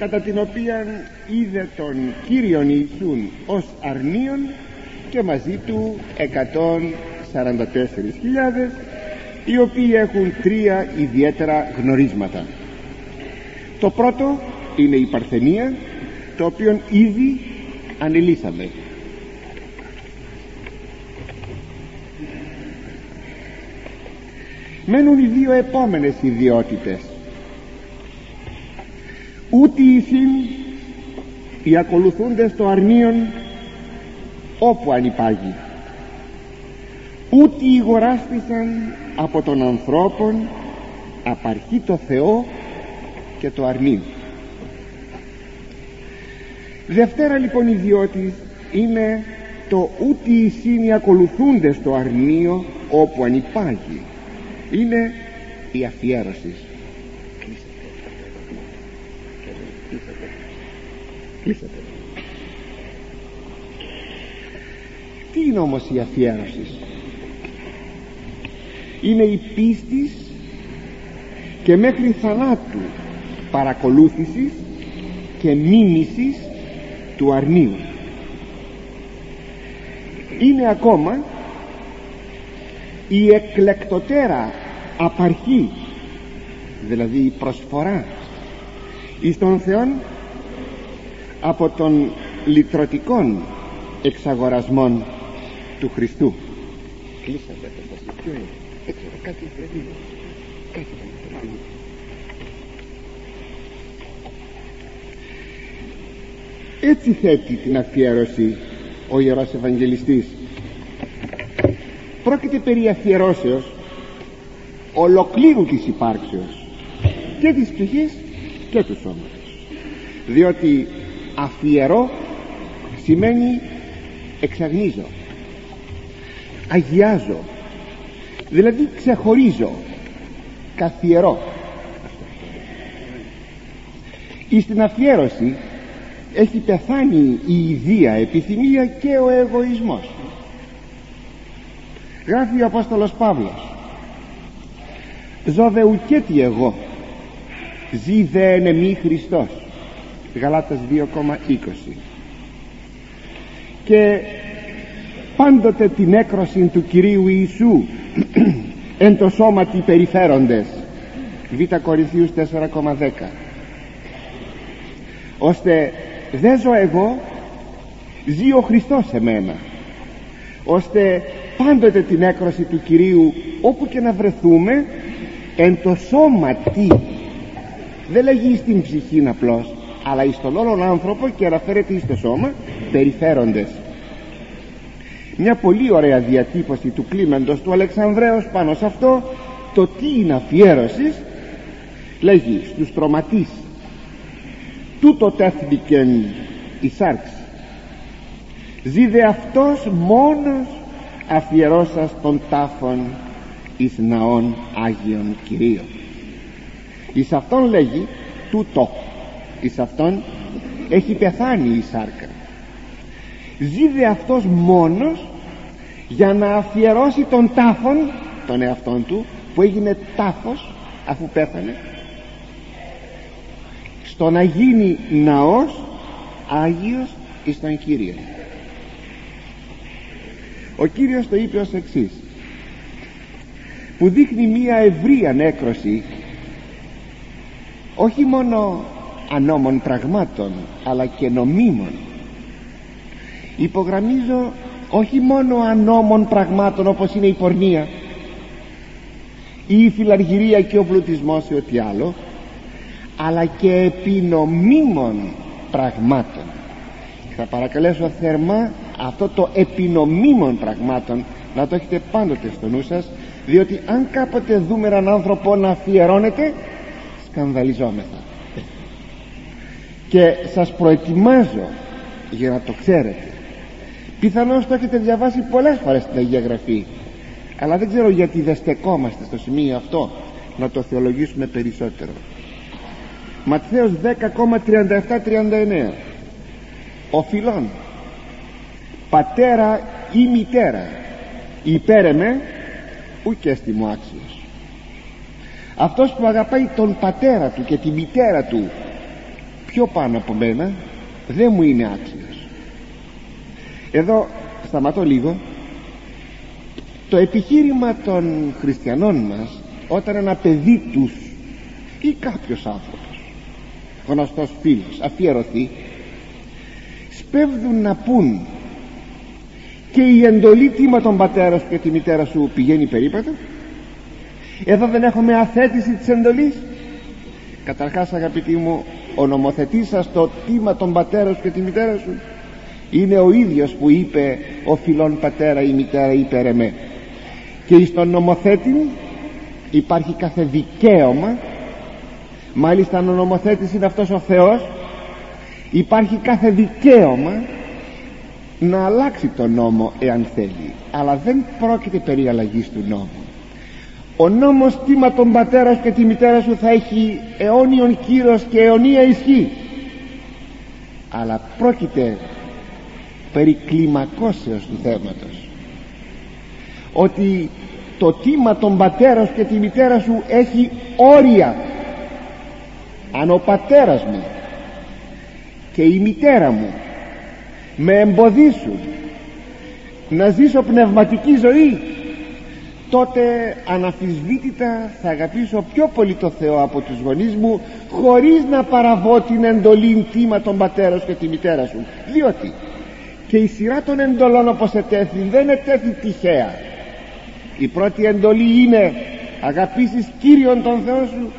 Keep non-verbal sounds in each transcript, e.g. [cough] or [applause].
κατά την οποία είδε τον Κύριον Ιησούν ως αρνίον και μαζί του 144.000 οι οποίοι έχουν τρία ιδιαίτερα γνωρίσματα. Το πρώτο είναι η Παρθενία το οποίο ήδη ανελήσαμε μένουν οι δύο επόμενες ιδιότητες ούτε ηθήν οι ακολουθούντες το αρνίον όπου ανυπάγει. Ούτε ηγοράστησαν από τον ανθρώπων απαρχεί το Θεό και το αρνί. Δευτέρα λοιπόν ιδιότης είναι το ούτε οι σύνοι ακολουθούντες το αρνίο όπου ανυπάγει. Είναι η αφιέρωση τι είναι όμως η αφιέρωση; Είναι η πίστη και μέχρι θανάτου παρακολούθησης και μίμησης του αρνίου. Είναι ακόμα η εκλεκτοτέρα απαρχή δηλαδή η προσφορά εις τον Θεόν από τον λυτρωτικών εξαγορασμών του Χριστού. Κλείσατε το ποιο είναι; Κάτι πρέπει κάτι πρέπει έτσι θέτει την αφιέρωση ο Ιερός Ευαγγελιστής. Πρόκειται περί αφιερώσεως ολοκλήρου της υπάρξεως και της ψυχής και του σώματος. Διότι αφιερώ σημαίνει εξαγνίζω αγιάζω δηλαδή ξεχωρίζω καθιερώ. Εις την αφιέρωση έχει πεθάνει η ιδία επιθυμία και ο εγωισμός. Γράφει ο Απόστολος Παύλος ζω δε ουκέτι εγώ ζει δε εν εμή Χριστός Γαλάτας 2,20 και πάντοτε την έκρωση του Κυρίου Ιησού [clears throat] εν το σώματι περιφέροντες Β Κορινθίους 4,10 ώστε δεν ζω εγώ ζει ο Χριστός σε μένα. Ώστε πάντοτε την έκρωση του Κυρίου όπου και να βρεθούμε εν το σώματι δεν λέγει στην ψυχή απλώς αλλά εις τον όλον άνθρωπο και αναφέρεται εις το σώμα περιφέροντες. Μια πολύ ωραία διατύπωση του κλίμαντος του Αλεξανδρέως πάνω σε αυτό το τι είναι αφιέρωσης λέγει στους τροματείς. Τούτο τέθηκεν η σάρξη ζήδε αυτός μόνος αφιερώσας των τάφων εις ναών Άγιον Κυρίων εις αυτόν λέγει τούτο εις αυτόν έχει πεθάνει η σάρκα. Ζήδε αυτός μόνος για να αφιερώσει τον τάφον τον εαυτόν του που έγινε τάφος αφού πέθανε στο να γίνει ναός Άγιος εις τον Κύριο ο Κύριος το είπε ως εξής. Που δείχνει μία ευρύ ανέκρωση όχι μόνο ανώμων πραγμάτων αλλά και νομίμων. Υπογραμμίζω όχι μόνο ανώμων πραγμάτων όπως είναι η πορνεία ή η φιλαργυρία και ο πλουτισμός ή ό,τι άλλο αλλά και επινομίμων πραγμάτων. Θα παρακαλέσω θερμά αυτό το επινομίμων πραγμάτων να το έχετε πάντοτε στο νου σας διότι αν κάποτε δούμε έναν άνθρωπο να αφιερώνεται σκανδαλιζόμεθα και σας προετοιμάζω για να το ξέρετε. Πιθανώς το έχετε διαβάσει πολλές φορές στην Αγία Γραφή αλλά δεν ξέρω γιατί δεν στεκόμαστε στο σημείο αυτό να το θεολογήσουμε περισσότερο. Ματθαίος 10,37-39 ο φιλών πατέρα ή μητέρα υπέρεμε ουκ μου άξιος. Αυτός που αγαπάει τον πατέρα του και τη μητέρα του πιο πάνω από μένα δεν μου είναι άξιος. Εδώ σταματώ λίγο. Το επιχείρημα των χριστιανών μας όταν ένα παιδί τους ή κάποιος άνθρωπος γνωστός φίλος αφιερωθεί σπέβδουν να πούν και η εντολή τίμα τον πατέρας σου και τη μητέρα σου πηγαίνει περίπατο. Εδώ δεν έχουμε αθέτηση της εντολής. Καταρχάς αγαπητοί μου ο νομοθετής σας το τίμα τον πατέρα σου και τη μητέρα σου. Είναι ο ίδιος που είπε ο φιλόν πατέρα ή μητέρα υπέρ εμέ και στον νομοθέτη υπάρχει κάθε δικαίωμα. Μάλιστα ο νομοθέτης είναι αυτός ο Θεός υπάρχει κάθε δικαίωμα να αλλάξει τον νόμο εάν θέλει. Αλλά δεν πρόκειται περί αλλαγής του νόμου ο νόμος τίμα τον πατέρας σου και τη μητέρα σου θα έχει αιώνιον κύρος και αιωνία ισχύ. Αλλά πρόκειται περί κλιμακώσεως του θέματος. Ότι το τίμα των πατέρας σου και τη μητέρα σου έχει όρια. Αν ο πατέρας μου και η μητέρα μου με εμποδίσουν να ζήσω πνευματική ζωή τότε αναφυσβήτητα θα αγαπήσω πιο πολύ το Θεό από τους γονείς μου χωρίς να παραβώ την εντολή τίμα των πατέρα σου και τη μητέρα σου. Διότι και η σειρά των εντολών όπως ετέθη δεν ετέθη τυχαία. Η πρώτη εντολή είναι αγαπήσεις Κύριον τον Θεό σου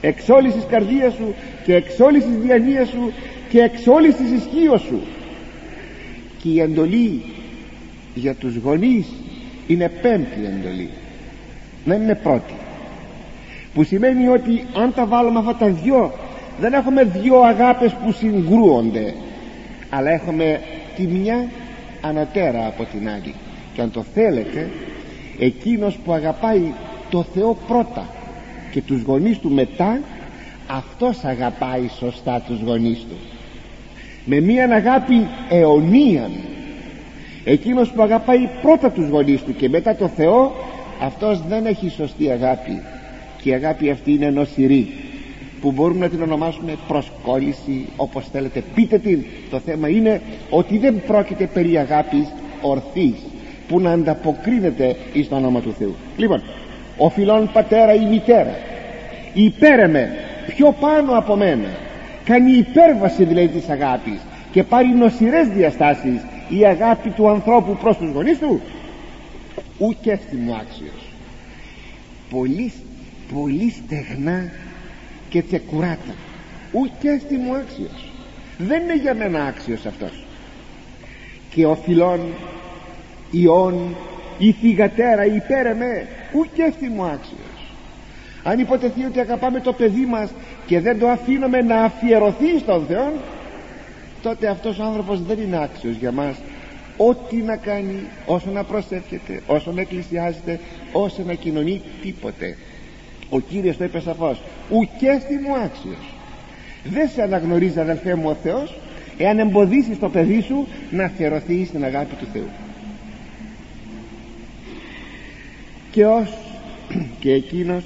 εξ όλης της καρδίας σου και εξ όλης της διανοίας σου και εξ όλης της ισχύως σου. Και η εντολή για τους γονείς είναι πέμπτη εντολή. Δεν είναι πρώτη. Που σημαίνει ότι αν τα βάλουμε αυτά τα δυο δεν έχουμε δυο αγάπες που συγκρούονται αλλά έχουμε τη μια ανατέρα από την άλλη. Και αν το θέλετε εκείνος που αγαπάει το Θεό πρώτα και τους γονείς του μετά αυτός αγαπάει σωστά τους γονείς του. Με μία αγάπη αιωνίαν εκείνος που αγαπάει πρώτα τους γονείς του και μετά το Θεό αυτός δεν έχει σωστή αγάπη. Και η αγάπη αυτή είναι νοσηρή που μπορούμε να την ονομάσουμε προσκόλληση όπως θέλετε πείτε την. Το θέμα είναι ότι δεν πρόκειται περί αγάπης ορθής που να ανταποκρίνεται εις το όνομα του Θεού. Λοιπόν ο φιλόν πατέρα ή μητέρα υπέρεμε πιο πάνω από μένα. Κάνει υπέρβαση δηλαδή της αγάπης και πάρει νοσηρές διαστάσεις η αγάπη του ανθρώπου προς τους γονείς του ούτε μου άξιος. Πολύ, πολύ στεγνά και τσεκουράτα. Ούτε μου άξιος. Δεν είναι για μένα άξιος αυτός. Και ο φιλόν ιών η θυγατέρα υπέρ εμέ ούτε μου άξιος. Αν υποτεθεί ότι αγαπάμε το παιδί μας και δεν το αφήνουμε να αφιερωθεί στον Θεό τότε αυτός ο άνθρωπος δεν είναι άξιος για μας. Ό,τι να κάνει όσο να προσεύχεται όσο να εκκλησιάζεται όσο να κοινωνεί τίποτε. Ο Κύριος το είπε σαφώς. Ουκέστη μου άξιος. Δεν σε αναγνωρίζει αδελφέ μου ο Θεός εάν εμποδίσεις το παιδί σου να αφιερωθεί στην αγάπη του Θεού και ως [clears throat] και εκείνος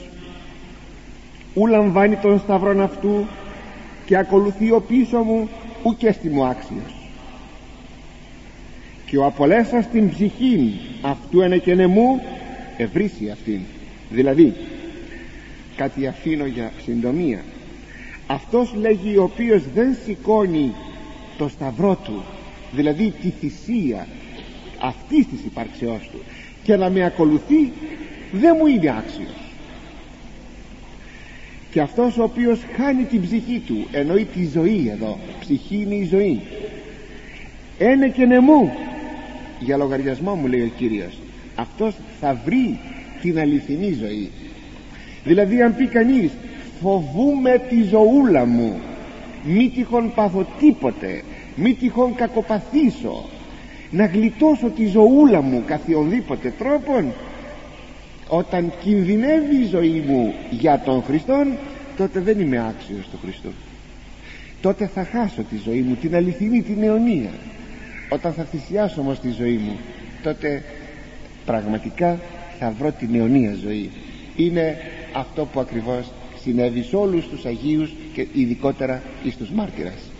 ου λαμβάνει τον σταυρόν αυτού και ακολουθεί ο πίσω μου ουκέστη μου άξιος και ο απολέσας την ψυχή αυτού μου ευρύσει αυτήν. Δηλαδή κάτι αφήνω για συντομία. Αυτός λέγει ο οποίος δεν σηκώνει το σταυρό του δηλαδή τη θυσία αυτής της υπαρξεώς του και να με ακολουθεί δεν μου είναι άξιος και αυτός ο οποίος χάνει την ψυχή του εννοεί τη ζωή εδώ ψυχή είναι η ζωή. Ένε και νεμού για λογαριασμό μου λέει ο Κύριος αυτός θα βρει την αληθινή ζωή. Δηλαδή αν πει κανείς φοβούμαι τη ζωούλα μου μη τυχόν πάθω τίποτε μη τυχόν κακοπαθήσω να γλιτώσω τη ζωούλα μου καθιονδήποτε τρόπον όταν κινδυνεύει η ζωή μου για τον Χριστόν τότε δεν είμαι άξιος του Χριστού τότε θα χάσω τη ζωή μου την αληθινή την αιωνία. Όταν θα θυσιάσω όμως τη ζωή μου τότε πραγματικά θα βρω την αιωνία ζωή. Είναι αυτό που ακριβώς συνέβη σε όλους τους Αγίους και ειδικότερα εις τους μάρτυρας.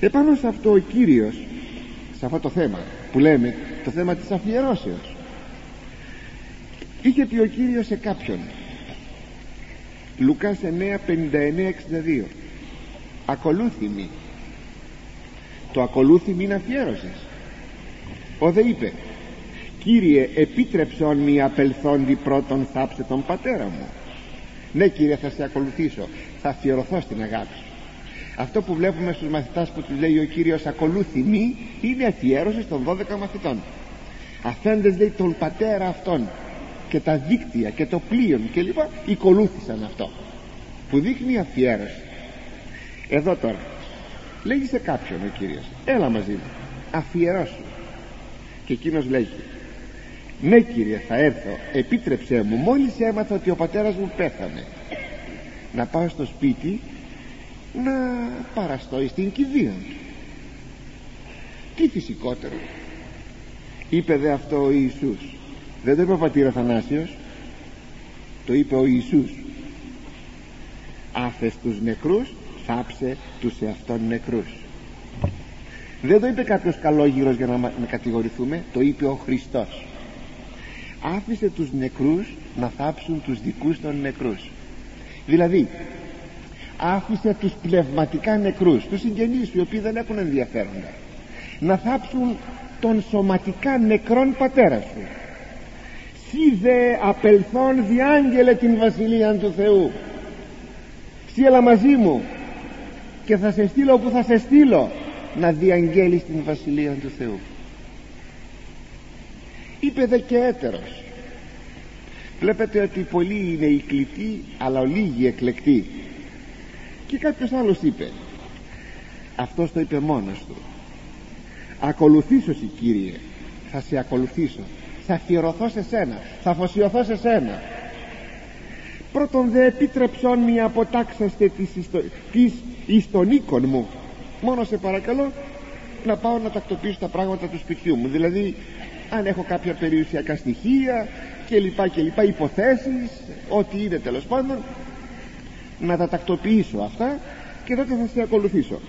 Επάνω σε αυτό ο Κύριος σε αυτό το θέμα που λέμε το θέμα της αφιερώσεως είχε πει ο Κύριος σε κάποιον. Λουκάς 9 59 62 ακολούθημη. Το ακολούθημη είναι αφιέρωσης. Ο δε είπε Κύριε επίτρεψον μη απελθόντι πρώτον θάψε τον πατέρα μου ναι κύριε θα σε ακολουθήσω. Θα αφιερωθώ στην αγάπη σου αυτό που βλέπουμε στους μαθητάς που τους λέει ο Κύριος ακολούθη μη είναι αφιέρωση των 12 μαθητών. Αφέντες λέει τον πατέρα αυτόν και τα δίκτυα και το πλοίο και λοιπά οικολούθησαν αυτό που δείχνει αφιέρωση. Εδώ τώρα λέγει σε κάποιον ο Κύριος έλα μαζί μου αφιερώσου και εκείνος λέγει ναι κύριε θα έρθω. Επίτρεψέ μου μόλις έμαθα ότι ο πατέρας μου πέθανε. Να πάω στο σπίτι να παραστώ στην κηδεία του τι φυσικότερο είπε δε αυτό ο Ιησούς δεν το είπε ο πατήρ Αθανάσιος. Το είπε ο Ιησούς. Άφες τους νεκρούς θάψε τους εαυτόν νεκρούς. Δεν το είπε κάποιος καλόγυρος για να, να κατηγορηθούμε. Το είπε ο Χριστός. Άφησε τους νεκρούς να θάψουν τους δικούς των νεκρούς. Δηλαδή άφησε τους πνευματικά νεκρούς τους συγγενείς οι οποίοι δεν έχουν ενδιαφέροντα να θάψουν τον σωματικά νεκρόν πατέρα σου σι δε απελθόν διάγγελε την βασιλεία του Θεού. Σι έλα μαζί μου και θα σε στείλω που θα σε στείλω να διαγγέλεις την βασιλεία του Θεού. Είπε δε και έτερος. Βλέπετε ότι πολλοί είναι οι κλητοί αλλά λίγοι εκλεκτοί. Και κάποιος άλλος είπε αυτός το είπε μόνος του. Ακολουθήσω σε Κύριε θα σε ακολουθήσω θα αφιερωθώ σε σένα. Θα αφοσιωθώ σε σένα. Πρώτον δε επίτρεψον μη αποτάξαστε της, ιστο... της ιστονίκων μου. Μόνο σε παρακαλώ να πάω να τακτοποιήσω τα πράγματα του σπιτιού μου. Δηλαδή αν έχω κάποια περιουσιακά στοιχεία και λοιπά και λοιπά υποθέσεις ό,τι είναι τέλος πάντων να τα τακτοποιήσω αυτά και τότε θα σε ακολουθήσω.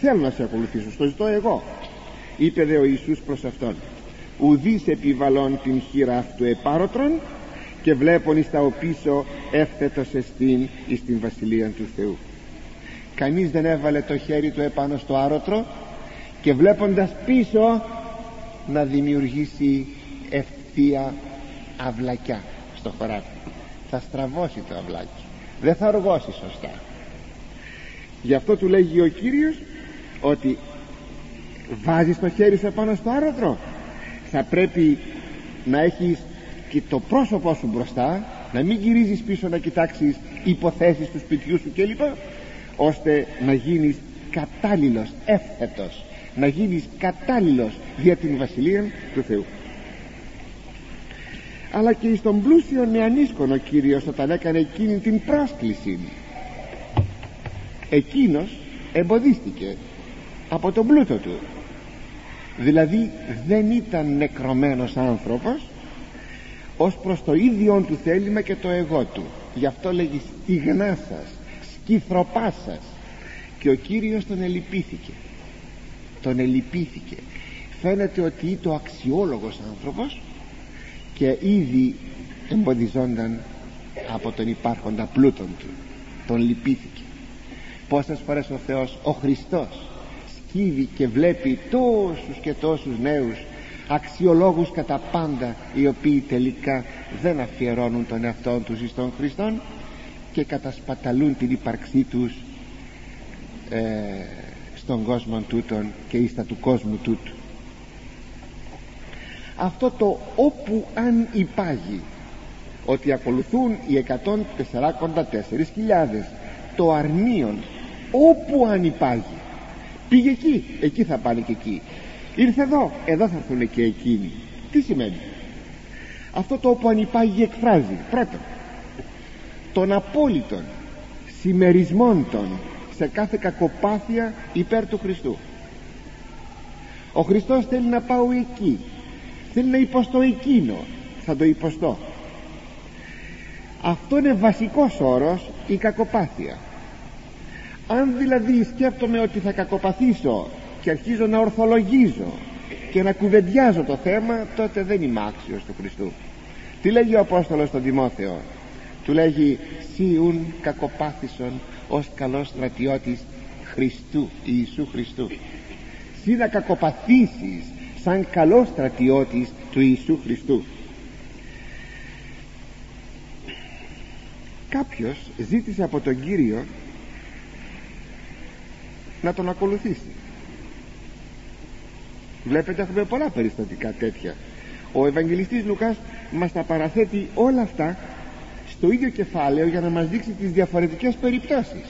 Θέλω να σε ακολουθήσω στο ζητώ εγώ είπε δε ο Ιησούς προς αυτόν ουδείς επιβαλών την χείρα αυτού επάρωτρον και βλέπουν εις τα οπίσω εύθετος εστίν εις την Βασιλεία του Θεού. Κανείς δεν έβαλε το χέρι του επάνω στο άρωτρο και βλέποντας πίσω να δημιουργήσει ευθεία αυλακιά στο χωράφι. Θα στραβώσει το αυλάκι. Δεν θα οργώσει σωστά. Γι' αυτό του λέγει ο Κύριος ότι βάζεις το χέρι σου επάνω στο άρωτρο θα πρέπει να έχεις και το πρόσωπό σου μπροστά να μην γυρίζεις πίσω να κοιτάξεις υποθέσεις του σπιτιού σου κλπ ώστε να γίνεις κατάλληλος, εύθετος να γίνεις κατάλληλος για την Βασιλεία του Θεού. Αλλά και στον πλούσιο νεανίσκον ο Κύριος όταν έκανε εκείνη την πρόσκληση εκείνος εμποδίστηκε από τον πλούτο του δηλαδή δεν ήταν νεκρωμένος άνθρωπος ως προς το ίδιο του θέλημα και το εγώ του. Γι' αυτό λέγει στιγνά σας σκυθροπά σας και ο Κύριος τον ελυπήθηκε. Τον ελυπήθηκε. Φαίνεται ότι ήταν ο αξιόλογος άνθρωπος και ήδη εμποδιζόνταν από τον υπάρχοντα πλούτον του. Τον λυπήθηκε. Πόσες φορές ο Θεός ο Χριστός σκύβει και βλέπει τόσους και τόσους νέους αξιολόγους κατά πάντα οι οποίοι τελικά δεν αφιερώνουν τον εαυτό τους εις τον Χριστόν και κατασπαταλούν την ύπαρξή τους ε, στον κόσμο τούτον και ίστα του κόσμου τούτου. Αυτό το όπου αν υπάγει ότι ακολουθούν οι 144.000 το αρνίον όπου αν υπάγει πήγε εκεί, εκεί θα πάνε και εκεί. Ήρθε εδώ, εδώ θα έρθουν και εκείνοι. Τι σημαίνει; Αυτό το όπου αν υπάγει εκφράζει πρώτον. Των απόλυτων συμμερισμών των σε κάθε κακοπάθεια υπέρ του Χριστού. Ο Χριστός θέλει να πάω εκεί. Θέλει να υποστώ εκείνο. Θα το υποστώ. Αυτό είναι βασικός όρος η κακοπάθεια αν δηλαδή σκέφτομαι ότι θα κακοπαθήσω και αρχίζω να ορθολογίζω και να κουβεντιάζω το θέμα τότε δεν είμαι άξιος του Χριστού. Τι λέγει ο Απόστολος στον Τιμόθεο; Του λέγει σιουν κακοπάθησον ως καλός στρατιώτης Χριστού Ιησού Χριστού σύ να κακοπαθήσεις σαν καλός στρατιώτης του Ιησού Χριστού. Κάποιος ζήτησε από τον Κύριο να τον ακολουθήσει. Βλέπετε έχουμε πολλά περιστατικά τέτοια. Ο Ευαγγελιστής Λουκάς μας τα παραθέτει όλα αυτά στο ίδιο κεφάλαιο για να μας δείξει τις διαφορετικές περιπτώσεις.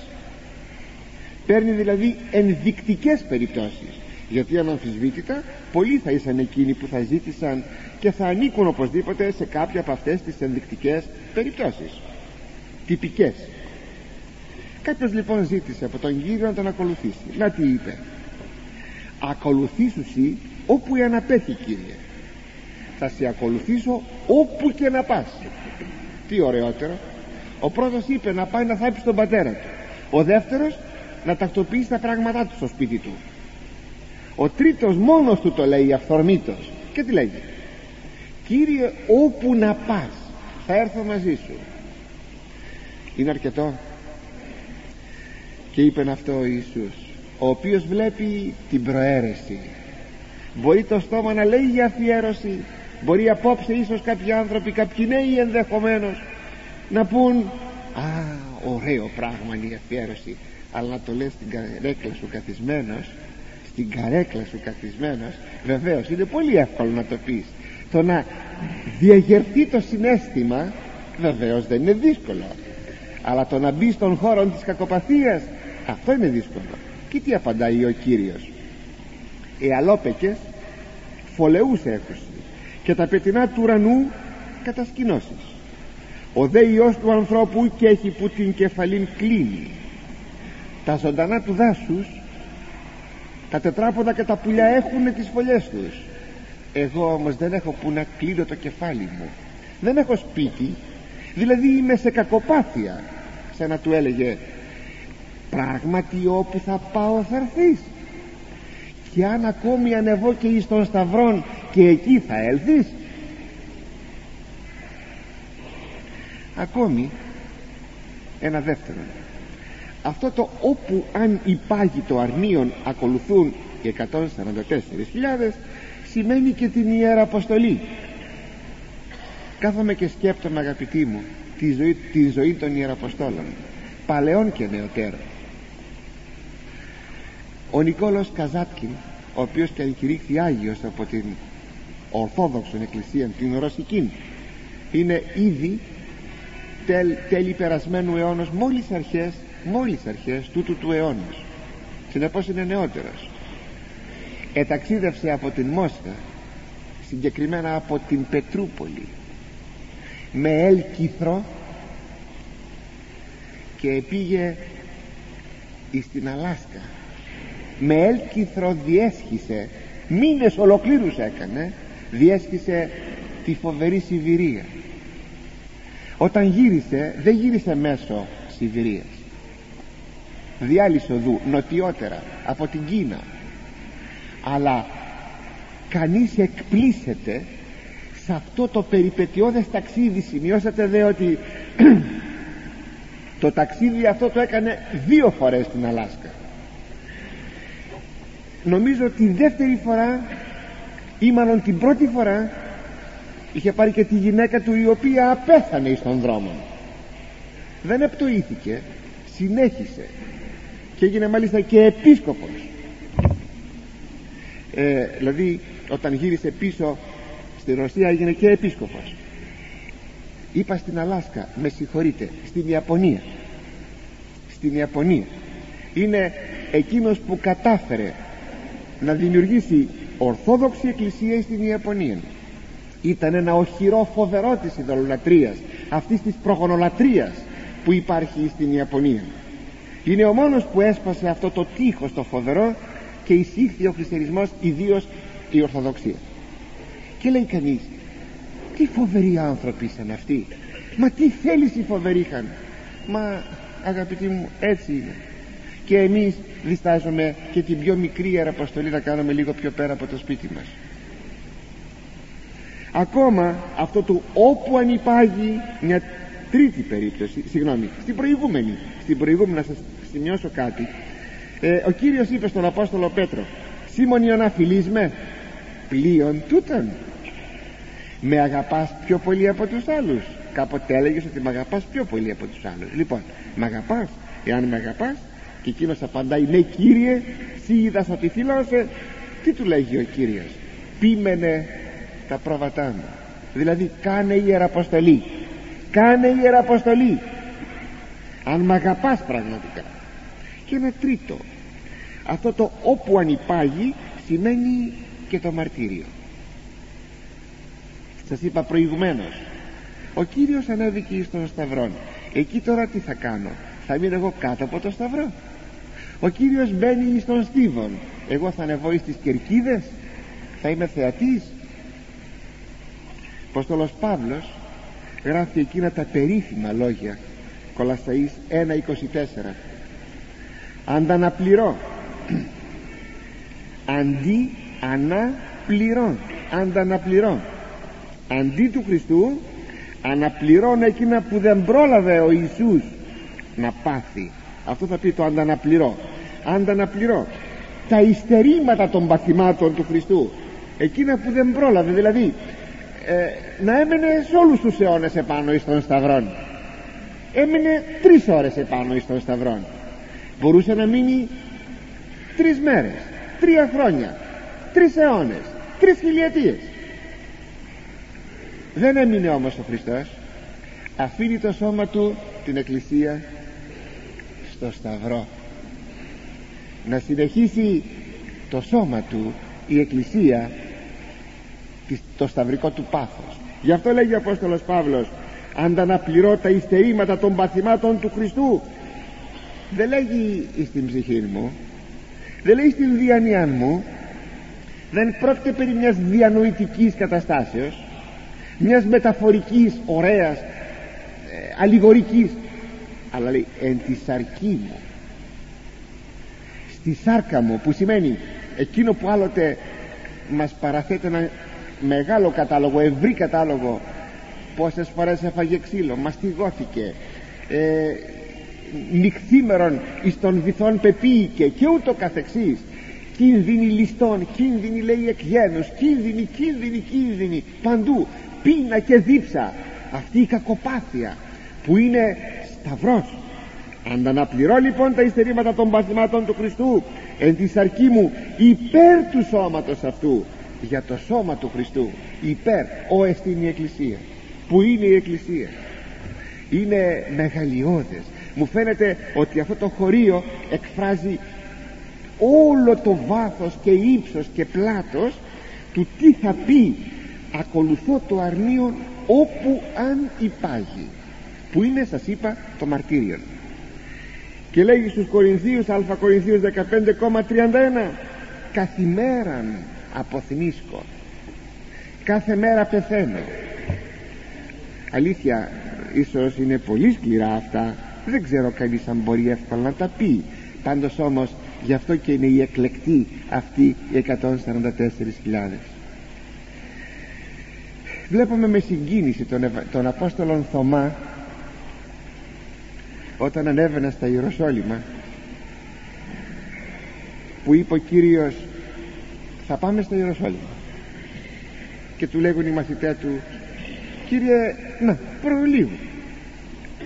Παίρνει δηλαδή ενδεικτικές περιπτώσεις γιατί αναμφισβήτητα πολλοί θα ήσαν εκείνοι που θα ζήτησαν και θα ανήκουν οπωσδήποτε σε κάποια από αυτές τις ενδεικτικές περιπτώσεις. Τυπικές κάποιος λοιπόν ζήτησε από τον Κύριο να τον ακολουθήσει. Να τι είπε; Ακολουθήσου σύ όπου αναπέτει Κύριε. Θα σε ακολουθήσω όπου και να πας. Τι ωραιότερο. Ο πρώτος είπε να πάει να θάψει τον πατέρα του. Ο δεύτερος να τακτοποιήσει τα πράγματά του στο σπίτι του. Ο τρίτος μόνος του το λέει αυθορμήτως. Και τι λέγει; Κύριε όπου να πας θα έρθω μαζί σου. Είναι αρκετό και είπε αυτό ο Ιησούς ο οποίος βλέπει την προαίρεση. Μπορεί το στόμα να λέει για αφιέρωση μπορεί απόψε ίσως κάποιοι άνθρωποι κάποιοι νέοι ενδεχομένως να πούν α ωραίο πράγμα είναι η αφιέρωση αλλά να το λες στην καρέκλα σου καθισμένος στην καρέκλα σου καθισμένος βεβαίως είναι πολύ εύκολο να το πεις. Το να διαγερθεί το συνέστημα βεβαίως δεν είναι δύσκολο. Αλλά το να μπει στον χώρο της κακοπαθίας αυτό είναι δύσκολο. Και τι απαντάει ο Κύριος. Οι αλόπεκες φωλεούς έχουσι και τα πετεινά του ουρανού κατασκηνώσεις. Ο δε Υιός του ανθρώπου και έχει που την κεφαλήν κλείνει. Τα ζωντανά του δάσους τα τετράποδα και τα πουλιά έχουν τις φωλιές τους. Εγώ όμως δεν έχω που να κλείνω το κεφάλι μου. Δεν έχω σπίτι δηλαδή είμαι σε κακοπάθεια σαν να του έλεγε πράγματι όπου θα πάω θα έρθεις. Και αν ακόμη ανεβώ και εις των σταυρών και εκεί θα έλθεις. Ακόμη ένα δεύτερο. Αυτό το όπου αν υπάγει το αρνίον ακολουθούν οι 144.000 σημαίνει και την Ιερά Αποστολή. Κάθομαι και σκέπτομαι αγαπητοί μου τη ζωή, τη ζωή των Ιεραποστόλων παλαιών και νεωτέρων ο Νικόλος Καζάτκιν ο οποίος και εγκηρύχθη Άγιος από την Ορθόδοξον Εκκλησία την Ρωσική είναι ήδη τέλ, τέλη περασμένου αιώνος μόλις αρχές μόλις αρχές τούτου του αιώνος. Συνεπώς είναι νεότερος. Εταξίδευσε από την Μόσχα συγκεκριμένα από την Πετρούπολη με έλκυθρο και πήγε στην Αλάσκα με έλκυθρο διέσχισε. Μήνες ολοκλήρους έκανε διέσχισε τη φοβερή Σιβηρία. Όταν γύρισε δεν γύρισε μέσω Σιβηρίας. Διάλυσε οδού νοτιότερα από την Κίνα. Αλλά κανείς εκπλήσεται σε αυτό το περιπετειώδες ταξίδι. Σημειώσατε δε ότι [clears throat] το ταξίδι αυτό το έκανε δύο φορές στην Αλάσκα νομίζω τη δεύτερη φορά ή μάλλον την πρώτη φορά είχε πάρει και τη γυναίκα του η οποία απέθανε στον δρόμο. Δεν επτοήθηκε συνέχισε και έγινε μάλιστα και επίσκοπος. Ε, δηλαδή όταν γύρισε πίσω στη Ρωσία έγινε και επίσκοπος. Είπα στην Αλάσκα με συγχωρείτε στην Ιαπωνία στην Ιαπωνία. Είναι εκείνος που κατάφερε να δημιουργήσει ορθόδοξη εκκλησία στην Ιαπωνία. Ήταν ένα οχυρό φοβερό της ειδωλολατρίας αυτής της προγονολατρίας που υπάρχει στην Ιαπωνία. Είναι ο μόνος που έσπασε αυτό το τείχος το φοβερό και εισήχθη ο χριστιανισμός ιδίως η Ορθοδοξία. Και λέει κανείς τι φοβεροί άνθρωποι σαν αυτοί. Μα τι θέλεις η φοβερή είχαν. Μα αγαπητοί μου έτσι είναι και εμείς διστάζουμε και την πιο μικρή ιεραποστολή να κάνουμε λίγο πιο πέρα από το σπίτι μας. Ακόμα αυτό το όπου ανυπάγει μια τρίτη περίπτωση συγγνώμη στην προηγούμενη στην προηγούμενη να σας σημειώσω κάτι. Ε, ο Κύριος είπε στον Απόστολο Πέτρο Σίμων Ιωνά φιλείς με πλοίον τούτον. Με αγαπάς πιο πολύ από τους άλλους κάποτε έλεγες ότι με αγαπάς πιο πολύ από τους άλλους. Λοιπόν με αγαπάς εάν με αγαπάς και εκείνος απαντάει ναι Κύριε σύ είδας ότι θυλώσε τι του λέγει ο Κύριος πίμενε τα πρόβατά μου δηλαδή κάνε ιεραποστολή κάνε ιεραποστολή. Αν μ' αγαπάς πραγματικά. Και ένα τρίτο αυτό το όπου ανυπάγει σημαίνει και το μαρτύριο. Σας είπα προηγουμένως ο Κύριος ανέβηκε στον Σταυρό εκεί τώρα τι θα κάνω θα μείνω εγώ κάτω από το Σταυρό ο Κύριος μπαίνει στον Στίβον. Εγώ θα ανεβώ στις κερκίδες. Θα είμαι θεατής. Αποστόλος Παύλος γράφει εκείνα τα περίφημα λόγια. Κολασσαΐς 1.24 ανταναπληρώ αντί αναπληρώ ανταναπληρώ αντί του Χριστού αναπληρώνω εκείνα που δεν πρόλαβε ο Ιησούς να πάθει αυτό θα πει το ανταναπληρώ. Ανταναπληρώ. Τα υστερήματα των παθημάτων του Χριστού εκείνα που δεν πρόλαβε δηλαδή ε, να έμενε σε όλους τους αιώνες επάνω εις των σταυρών. Έμεινε τρεις ώρες επάνω εις των σταυρών. Μπορούσε να μείνει τρεις μέρες τρία χρόνια τρεις αιώνες τρεις χιλιετίες. Δεν έμεινε όμως ο Χριστός. Αφήνει το σώμα του την εκκλησία στο σταυρό. Να συνεχίσει το σώμα του η εκκλησία το σταυρικό του πάθος. Γι' αυτό λέγει ο Απόστολος Παύλος ανταναπληρώ τα υστερήματα των παθημάτων του Χριστού δεν λέγει στην ψυχή μου δεν λέει στην διάνοιά μου. Δεν πρόκειται περί μιας διανοητικής καταστάσεως μιας μεταφορικής ωραίας ε, αλληγορικής αλλά λέει εν τη σαρκή μου στη σάρκα μου που σημαίνει εκείνο που άλλοτε μας παραθέτει ένα μεγάλο κατάλογο ευρύ κατάλογο πόσες φορές έφαγε ξύλο μαστιγώθηκε ε, νυχθήμερον εις των βυθών πεποίηκε και ούτω καθεξής. Κίνδυνοι ληστών κίνδυνοι λέει εκγένους κίνδυνοι, κίνδυνοι, κίνδυνοι παντού πείνα και δίψα. Αυτή η κακοπάθεια που είναι σταυρός. Ανταναπληρώ λοιπόν τα υστερήματα των παθημάτων του Χριστού εν της σαρκή μου υπέρ του σώματος αυτού για το σώμα του Χριστού υπέρ ο εστίν η Εκκλησία. Που είναι η Εκκλησία; Είναι μεγαλειώδες. Μου φαίνεται ότι αυτό το χωρίο εκφράζει όλο το βάθος και ύψος και πλάτος του τι θα πει. Ακολουθώ το αρνίον όπου αν υπάγει που είναι σας είπα το μαρτύριο και λέγει στους Κορινθίους α Κορινθίους 15,31 καθημέραν αποθυμίσκω. Κάθε μέρα πεθαίνω αλήθεια ίσως είναι πολύ σκληρά αυτά. Δεν ξέρω κανείς αν μπορεί εύκολα να τα πει. Πάντως όμως γι' αυτό και είναι η εκλεκτή αυτή οι 144.000 βλέπουμε με συγκίνηση τον, τον Απόστολον Θωμά όταν ανέβαινα στα Ιεροσόλυμα που είπε ο Κύριος θα πάμε στο Ιεροσόλυμα και του λέγουν οι μαθητές του Κύριε να προλίγου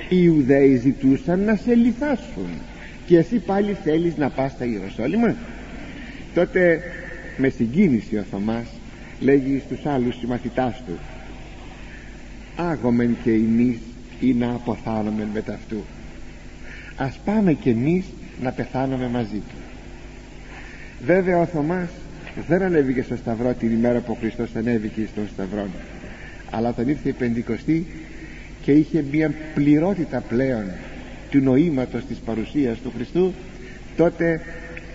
οι Ιουδαίοι ζητούσαν να σε λιθάσουν και εσύ πάλι θέλεις να πας στα Ιεροσόλυμα τότε με συγκίνηση ο Θωμάς λέγει στους άλλους συμμαθητάς του άγομεν και εμείς ή να αποθάνομεν με ταυτού ας πάμε και εμείς να πεθάνουμε μαζί του. Βέβαια ο Θωμάς δεν ανέβηκε στο Σταυρό την ημέρα που ο Χριστός ανέβηκε στον Σταυρό. Αλλά όταν ήρθε η Πεντηκοστή και είχε μια πληρότητα πλέον του νοήματος της παρουσίας του Χριστού τότε,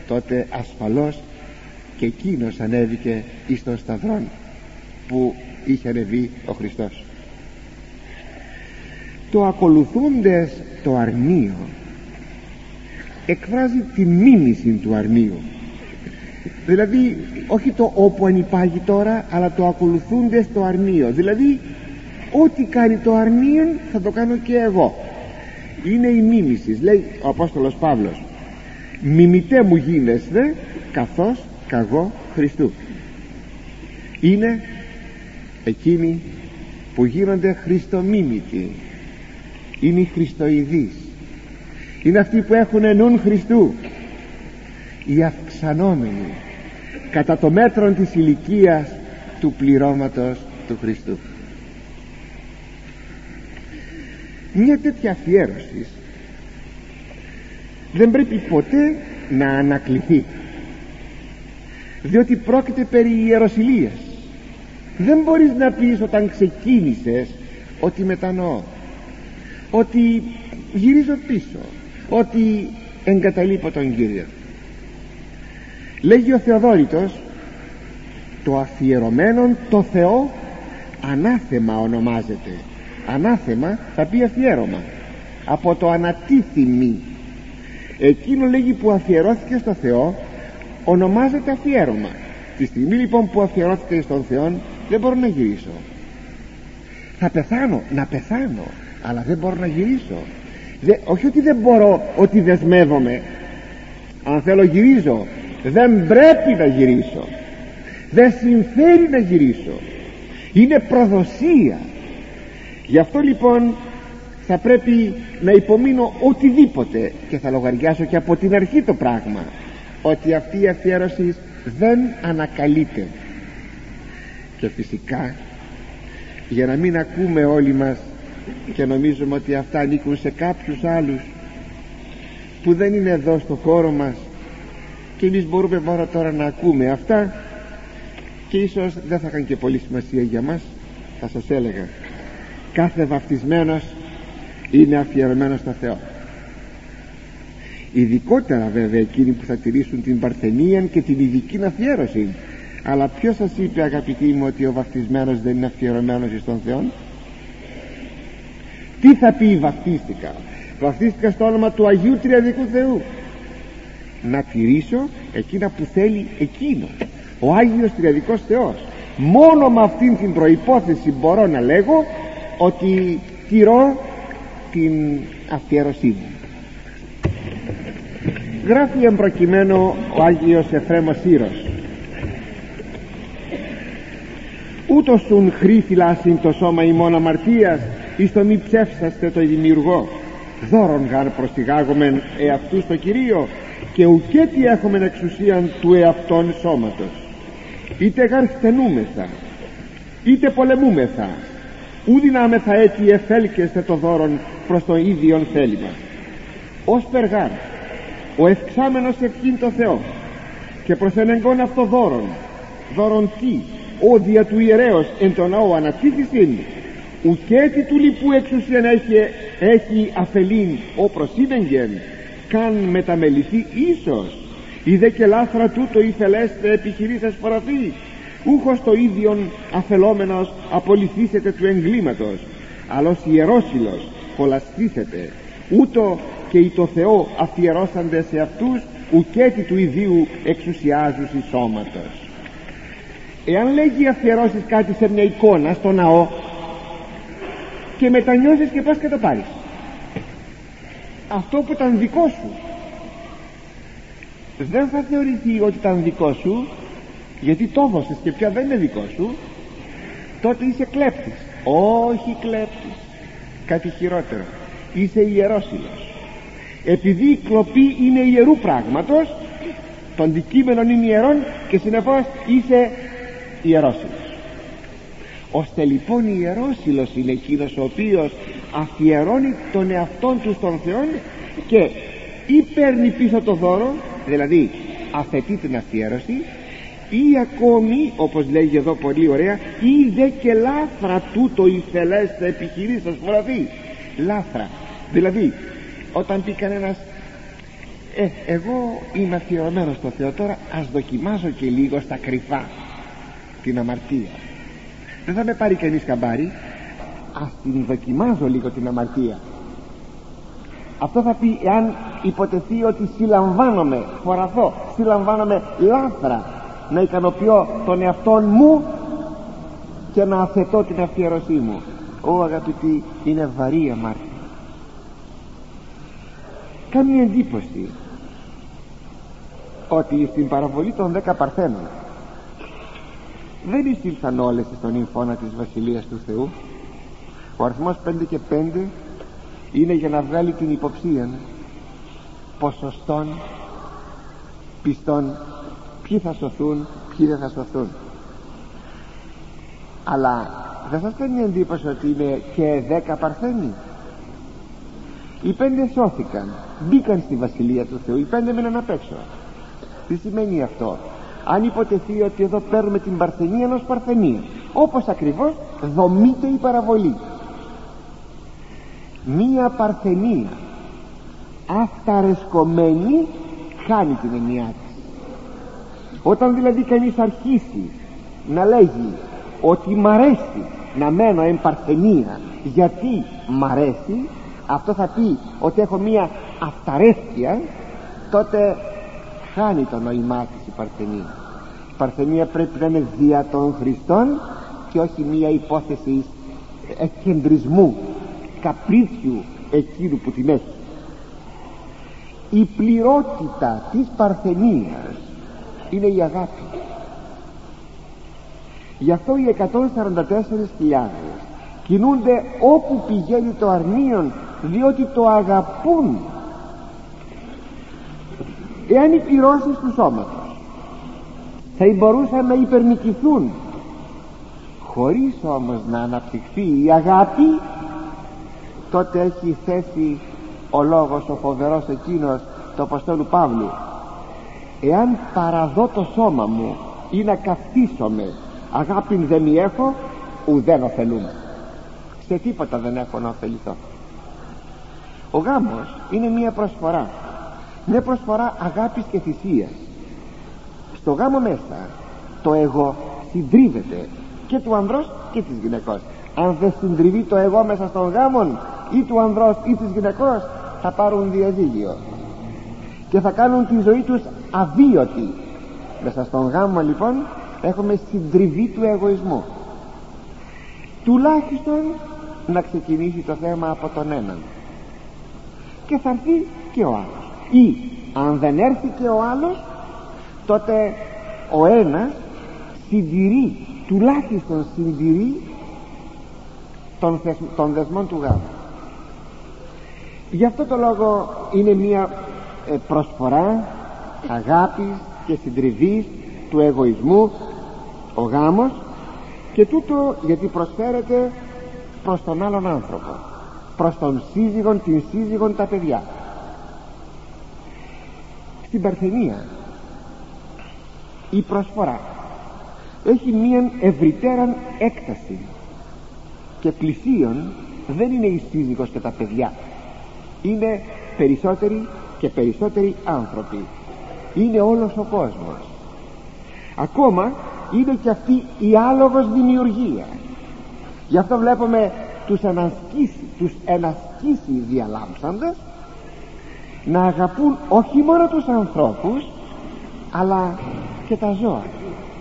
τότε ασφαλώς και εκείνος ανέβηκε εις τον Σταυρό που είχε ανεβεί ο Χριστός. Το ακολουθούντες το αρνείο εκφράζει τη μίμηση του αρνείου δηλαδή όχι το όπου ανυπάγει τώρα αλλά το ακολουθούντες το αρνείο δηλαδή ό,τι κάνει το αρνείο θα το κάνω και εγώ. Είναι η μίμηση. Λέει ο Απόστολος Παύλος μιμητέ μου γίνεσθε καθώς καγώ Χριστού είναι εκείνοι που γίνονται χριστομίμητοι. Είναι οι χριστοειδείς είναι αυτοί που έχουν νουν Χριστού. Οι αυξανόμενοι κατά το μέτρο της ηλικίας του πληρώματος του Χριστού. Μια τέτοια αφιέρωση δεν πρέπει ποτέ να ανακληθεί διότι πρόκειται περί ιεροσιλίας δεν μπορείς να πεις όταν ξεκίνησες ότι μετανοώ ότι γυρίζω πίσω ότι εγκαταλείπω τον Κύριο. Λέγει ο Θεοδόρητος το αφιερωμένο το Θεό ανάθεμα ονομάζεται. Ανάθεμα θα πει αφιέρωμα. Από το ανατίθυμη εκείνο λέγει που αφιερώθηκε στο Θεό ονομάζεται αφιέρωμα. Τη στιγμή λοιπόν που αφιερώθηκε στον Θεό δεν μπορώ να γυρίσω. Θα πεθάνω να πεθάνω αλλά δεν μπορώ να γυρίσω όχι ότι δεν μπορώ ότι δεσμεύομαι. Αν θέλω γυρίζω. Δεν πρέπει να γυρίσω. Δεν συμφέρει να γυρίσω. Είναι προδοσία. Γι' αυτό λοιπόν θα πρέπει να υπομείνω οτιδήποτε και θα λογαριάσω και από την αρχή το πράγμα ότι αυτή η αφιέρωση δεν ανακαλείται. Και φυσικά για να μην ακούμε όλοι μας και νομίζουμε ότι αυτά ανήκουν σε κάποιους άλλους που δεν είναι εδώ στο χώρο μας. Και εμείς μπορούμε μόνο τώρα να ακούμε αυτά και ίσως δεν θα είχαν και πολύ σημασία για μας θα σας έλεγα. Κάθε βαφτισμένος είναι αφιερωμένος στο Θεό. Ειδικότερα βέβαια εκείνοι που θα τηρήσουν την παρθενία και την ειδική αφιέρωση. Αλλά ποιος σας είπε αγαπητοί μου ότι ο βαφτισμένος δεν είναι αφιερωμένος στον Θεό τι θα πει βαφτίστηκα; Βαφτίστηκα στο όνομα του Αγίου Τριαδικού Θεού. Να τηρήσω εκείνα που θέλει εκείνος ο Άγιος Τριαδικός Θεός. Μόνο με αυτήν την προϋπόθεση μπορώ να λέγω ότι τηρώ την αφιέρωσή μου. Γράφει εμπροκειμένο ο Άγιος Εφρέμος Σύρος. Ούτως τον χρή φυλάσσιν το σώμα ημών αμαρτίας εις το μη ψεύσαστε το δημιουργό δώρον γάρ προστιγάγομεν εαυτούς στο Κυρίο και ουκέ τι έχουμε εξουσίαν του εαυτών σώματος. Είτε γάρ στενούμεθα είτε πολεμούμεθα ου δυνάμεθα έτσι εφέλκεστε το δώρον προς το ίδιον θέλημα. Ως περγάρ ο ευξάμενος ευχήν το Θεό και προς ενεγκόν αυτό δώρον δώρον τι όδια του ιερέως εν τον ναό ανατήθησιν ουκέτη του λοιπού εξουσίαν έχει, έχει αφελήν. Ο προσύνεγγεν καν μεταμεληθεί ίσως. Είδε και λάθρα τούτο ηθελέστε επιχειρήσας φοραθεί ούχος το ίδιον αφελόμενος απολυθήσετε του εγκλήματος. Αλλά ιερόσιλος κολαστήσετε ούτω και οι το Θεό αφιερώσαντε σε αυτούς ουκέτη του ιδίου εξουσιάζουσι σώματος. Εάν λέγει αφιερώσεις κάτι σε μια εικόνα στο ναό και μετανιώσεις και πας και το πάρεις. Αυτό που ήταν δικό σου. Δεν θα θεωρηθεί ότι ήταν δικό σου γιατί το έδωσες και πια δεν είναι δικό σου. Τότε είσαι κλέπτης. Όχι κλέπτης. Κάτι χειρότερο. Είσαι ιερόσιλος επειδή η κλοπή είναι ιερού πράγματος το αντικείμενο είναι ιερών και συνεπώς είσαι ιερόσιλος ώστε λοιπόν ιερόσιλος είναι εκείνος ο οποίος αφιερώνει τον εαυτόν του στον Θεό και ή παίρνει πίσω το δώρο δηλαδή αφαιτεί την αφιέρωση ή ακόμη όπως λέγει εδώ πολύ ωραία ή δε και λάθρα τούτο η θελέστα επιχειρήσας φοραθεί λάθρα. Δηλαδή όταν πει κανένας ε, εγώ είμαι αφιερωμένος στο Θεό τώρα ας δοκιμάσω και λίγο στα κρυφά την αμαρτία δεν θα με πάρει κανείς καμπάρι. Ας την δοκιμάζω λίγο την αμαρτία. Αυτό θα πει εάν υποτεθεί ότι συλλαμβάνομαι φοραθώ συλλαμβάνομαι λάθρα να ικανοποιώ τον εαυτό μου και να αθετώ την αφιέρωσή μου. Ω αγαπητοί είναι βαρύ αμάρτημα κάνει εντύπωση ότι στην παραβολή των δέκα παρθένων δεν εισήλθαν όλες στον υμφώνα της Βασιλείας του Θεού. Ο αριθμός 5 και 5 είναι για να βγάλει την υποψία ποσοστών πιστών. Ποιοι θα σωθούν ποιοι δεν θα σωθούν. Αλλά δεν σας κάνει εντύπωση ότι είναι και δέκα παρθένοι; Οι πέντε σώθηκαν μπήκαν στη βασιλεία του Θεού οι πέντε μείναν απ' έξω. Τι σημαίνει αυτό; Αν υποτεθεί ότι εδώ παίρνουμε την παρθενία ενός παρθενία όπως ακριβώς δομείται η παραβολή. Μία παρθενία αυταρεσκομένη χάνει την εννοιά της. Όταν δηλαδή κανείς αρχίσει να λέγει ότι μ' αρέσει να μένω εν παρθενία γιατί μ' αρέσει αυτό θα πει ότι έχω μία αυταρέσκεια τότε χάνει το νόημά της η παρθενία. Η παρθενία πρέπει να είναι δια των Χριστών και όχι μία υπόθεση εκκεντρισμού καπρίτσιου εκείνου που την έχει. Η πληρότητα της παρθενίας είναι η αγάπη. Γι' αυτό οι 144.000 κινούνται όπου πηγαίνει το αρνίον διότι το αγαπούν εάν οι πληρώσεις του σώματος θα μπορούσαν να υπερνικηθούν χωρίς όμως να αναπτυχθεί η αγάπη τότε έχει θέσει ο λόγος ο φοβερός εκείνος του Αποστόλου Παύλου. Εάν παραδώ το σώμα μου ή να καυτίσομαι αγάπην δεν μη έχω ουδέν ωφελούμε σε τίποτα δεν έχω να ωφεληθώ. Ο γάμος είναι μια προσφορά μια προσφορά αγάπης και θυσίας. Στο γάμο μέσα το εγώ συντρίβεται και του ανδρός και της γυναικός. Αν δεν συντριβεί το εγώ μέσα στον γάμο ή του ανδρός ή της γυναικός θα πάρουν διαζύγιο και θα κάνουν τη ζωή τους αβίωτη. Μέσα στον γάμο λοιπόν έχουμε συντριβή του εγωισμού. Τουλάχιστον να ξεκινήσει το θέμα από τον έναν. Και θα έρθει και ο άλλος ή αν δεν έρθει και ο άλλος τότε ο ένας συντηρεί τουλάχιστον συντηρεί των, των δεσμών του γάμου. Γι' αυτό το λόγο είναι μια ε, προσφορά αγάπης και συντριβής του εγωισμού ο γάμος και τούτο γιατί προσφέρεται προς τον άλλον άνθρωπο προς τον σύζυγον, την σύζυγον, τα παιδιά στην Παρθενία. Η προσφορά έχει μία ευρυτέραν έκταση και πλησίον δεν είναι η σύζυγος και τα παιδιά. Είναι περισσότεροι και περισσότεροι άνθρωποι. Είναι όλος ο κόσμος. Ακόμα είναι και αυτή η άλογος δημιουργία. Γι' αυτό βλέπουμε τους ανασκήσει τους ενασκήσει διαλάμψαντες να αγαπούν όχι μόνο τους ανθρώπους αλλά και τα ζώα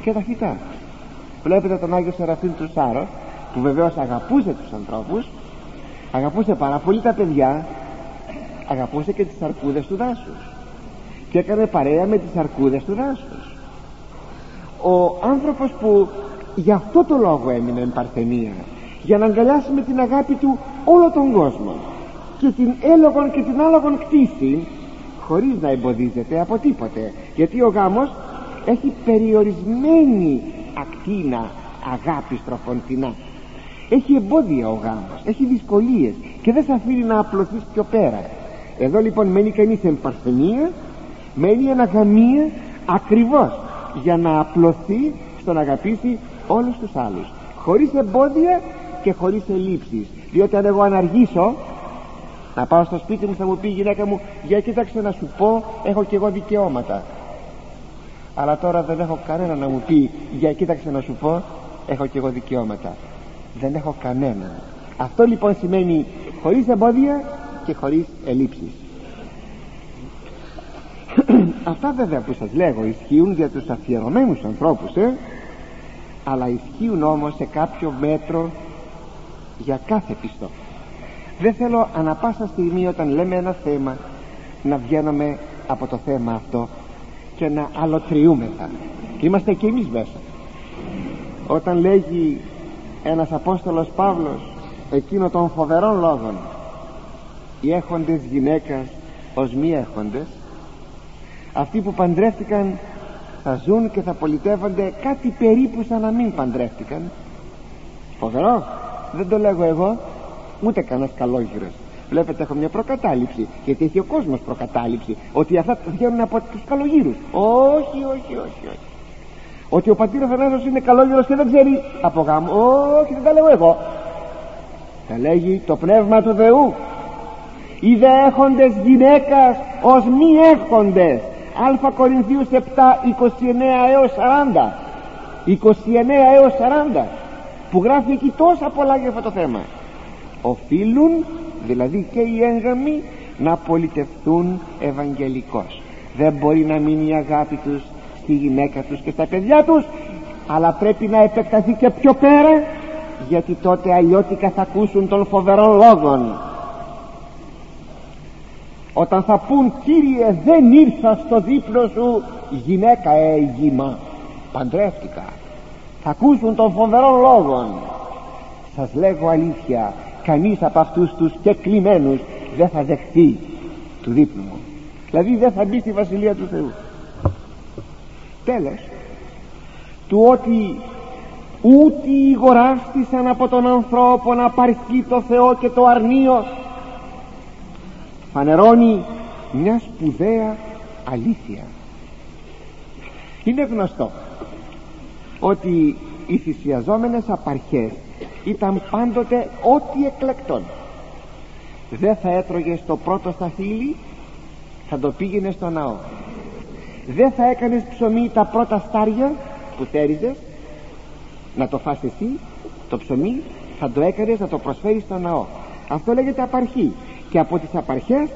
και τα φυτά. Βλέπετε τον Άγιο Σεραφείμ του Σάρο που βεβαίως αγαπούσε τους ανθρώπους αγαπούσε πάρα πολύ τα παιδιά αγαπούσε και τις αρκούδες του δάσους και έκανε παρέα με τις αρκούδες του δάσους. Ο άνθρωπος που γι' αυτό το λόγο έμεινε εν Παρθενία για να αγκαλιάσει με την αγάπη του όλο τον κόσμο και την έλογον και την άλογον κτήση χωρίς να εμποδίζεται από τίποτε. Γιατί ο γάμος έχει περιορισμένη ακτίνα αγάπης τροφοντινά έχει εμπόδια ο γάμος έχει δυσκολίες και δεν σε αφήνει να απλωθείς πιο πέρα. Εδώ λοιπόν μένει κανείς εν παρθενία μένει αναγαμία ακριβώς για να απλωθεί στο να αγαπήσει όλους τους άλλους. Χωρίς εμπόδια και χωρίς ελλείψεις. Διότι αν εγώ αναργήσω να πάω στο σπίτι μου θα μου πει η γυναίκα μου για κοίταξε να σου πω έχω και εγώ δικαιώματα αλλά τώρα δεν έχω κανένα να μου πει για κοίταξε να σου πω έχω και εγώ δικαιώματα δεν έχω κανένα. Αυτό λοιπόν σημαίνει χωρίς εμπόδια και χωρίς ελλείψεις. [clears throat] Αυτά βέβαια που σας λέγω ισχύουν για τους αφιερωμένους ανθρώπους ε; αλλά ισχύουν όμως σε κάποιο μέτρο για κάθε πιστό δεν θέλω ανα πάσα στιγμή όταν λέμε ένα θέμα να βγαίνουμε από το θέμα αυτό και να αλωτριούμεθα. Είμαστε και εμείς μέσα. Όταν λέγει ένας Απόστολος Παύλος εκείνο των φοβερών λόγων οι έχοντες γυναίκας ως μη έχοντες αυτοί που παντρεύτηκαν θα ζουν και θα πολιτεύονται κάτι περίπου σαν να μην παντρεύτηκαν. Φοβερό. Δεν το λέγω εγώ ούτε κανένας καλόγυρος. Βλέπετε έχω μια προκατάληψη. Γιατί έχει ο κόσμος προκατάληψη ότι αυτά βγαίνουν από τους καλογύρους όχι όχι όχι όχι. Ότι ο πατήρ Αθανάσιος είναι καλόγυρος και δεν ξέρει. Από γάμο. Όχι δεν τα λέω εγώ. Τα λέγει το πνεύμα του Θεού. Οι δε έχοντες γυναίκας ως μη έχοντες. Α Κορινθίους 7 29 έως 40 29 έως 40 που γράφει εκεί τόσα πολλά για αυτό το θέμα οφείλουν δηλαδή και οι έγγαμοι να πολιτευθούν ευαγγελικώς. Δεν μπορεί να μείνει η αγάπη τους στη γυναίκα τους και στα παιδιά τους αλλά πρέπει να επεκταθεί και πιο πέρα γιατί τότε αλλιώτικα θα ακούσουν των φοβερών λόγων. Όταν θα πούν Κύριε δεν ήρθα στο δίπλο σου γυναίκα έγιμα παντρεύτηκα θα ακούσουν των φοβερών λόγων. Σας λέγω αλήθεια κανείς από αυτούς τους κεκλειμένους δεν θα δεχθεί του δίπλου μου. Δηλαδή δεν θα μπει στη Βασιλεία του Θεού. Τέλος του ότι ούτε ηγοράστησαν από τον ανθρώπο να παρθεί το Θεό και το αρνείο φανερώνει μια σπουδαία αλήθεια. Είναι γνωστό ότι οι θυσιαζόμενες απαρχές ήταν πάντοτε ό,τι εκλεκτόν. Δεν θα έτρωγε στο πρώτο σταθήλι θα το πήγαινε στο ναό. Δεν θα έκανες ψωμί τα πρώτα στάρια που θέριζες να το φας εσύ το ψωμί θα το έκανες να το προσφέρεις στο ναό. Αυτό λέγεται απαρχή. Και από τις απαρχές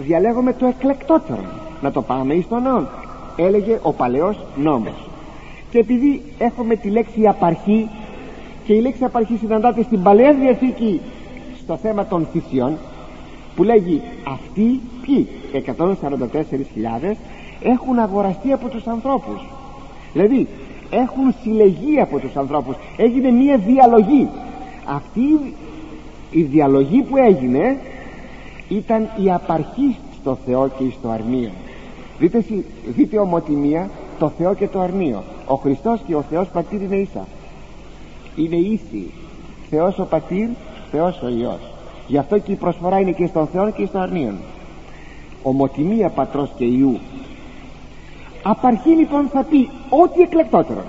διαλέγουμε το εκλεκτότερο να το πάμε εις τον ναό έλεγε ο παλαιός νόμος. Και επειδή έχουμε τη λέξη απαρχή και η λέξη απαρχή συναντάται στην Παλαιά Διαθήκη στο θέμα των θυσιών που λέγει αυτοί ποιοι 144.000 έχουν αγοραστεί από τους ανθρώπους. Δηλαδή έχουν συλλεγεί από τους ανθρώπους. Έγινε μια διαλογή. Αυτή η διαλογή που έγινε ήταν η απαρχή στο Θεό και στο αρνείο. Δείτε, δείτε ομοτιμία το Θεό και το αρνείο. Ο Χριστός και ο Θεός Πατήρ είναι ίσα είναι ίσοι Θεός ο Πατήρ Θεός ο Υιός. Γι' αυτό και η προσφορά είναι και στον Θεό και στο αρνείο ομοτιμία πατρός και Υιού. Απαρχή λοιπόν θα πει ό,τι εκλεκτότερο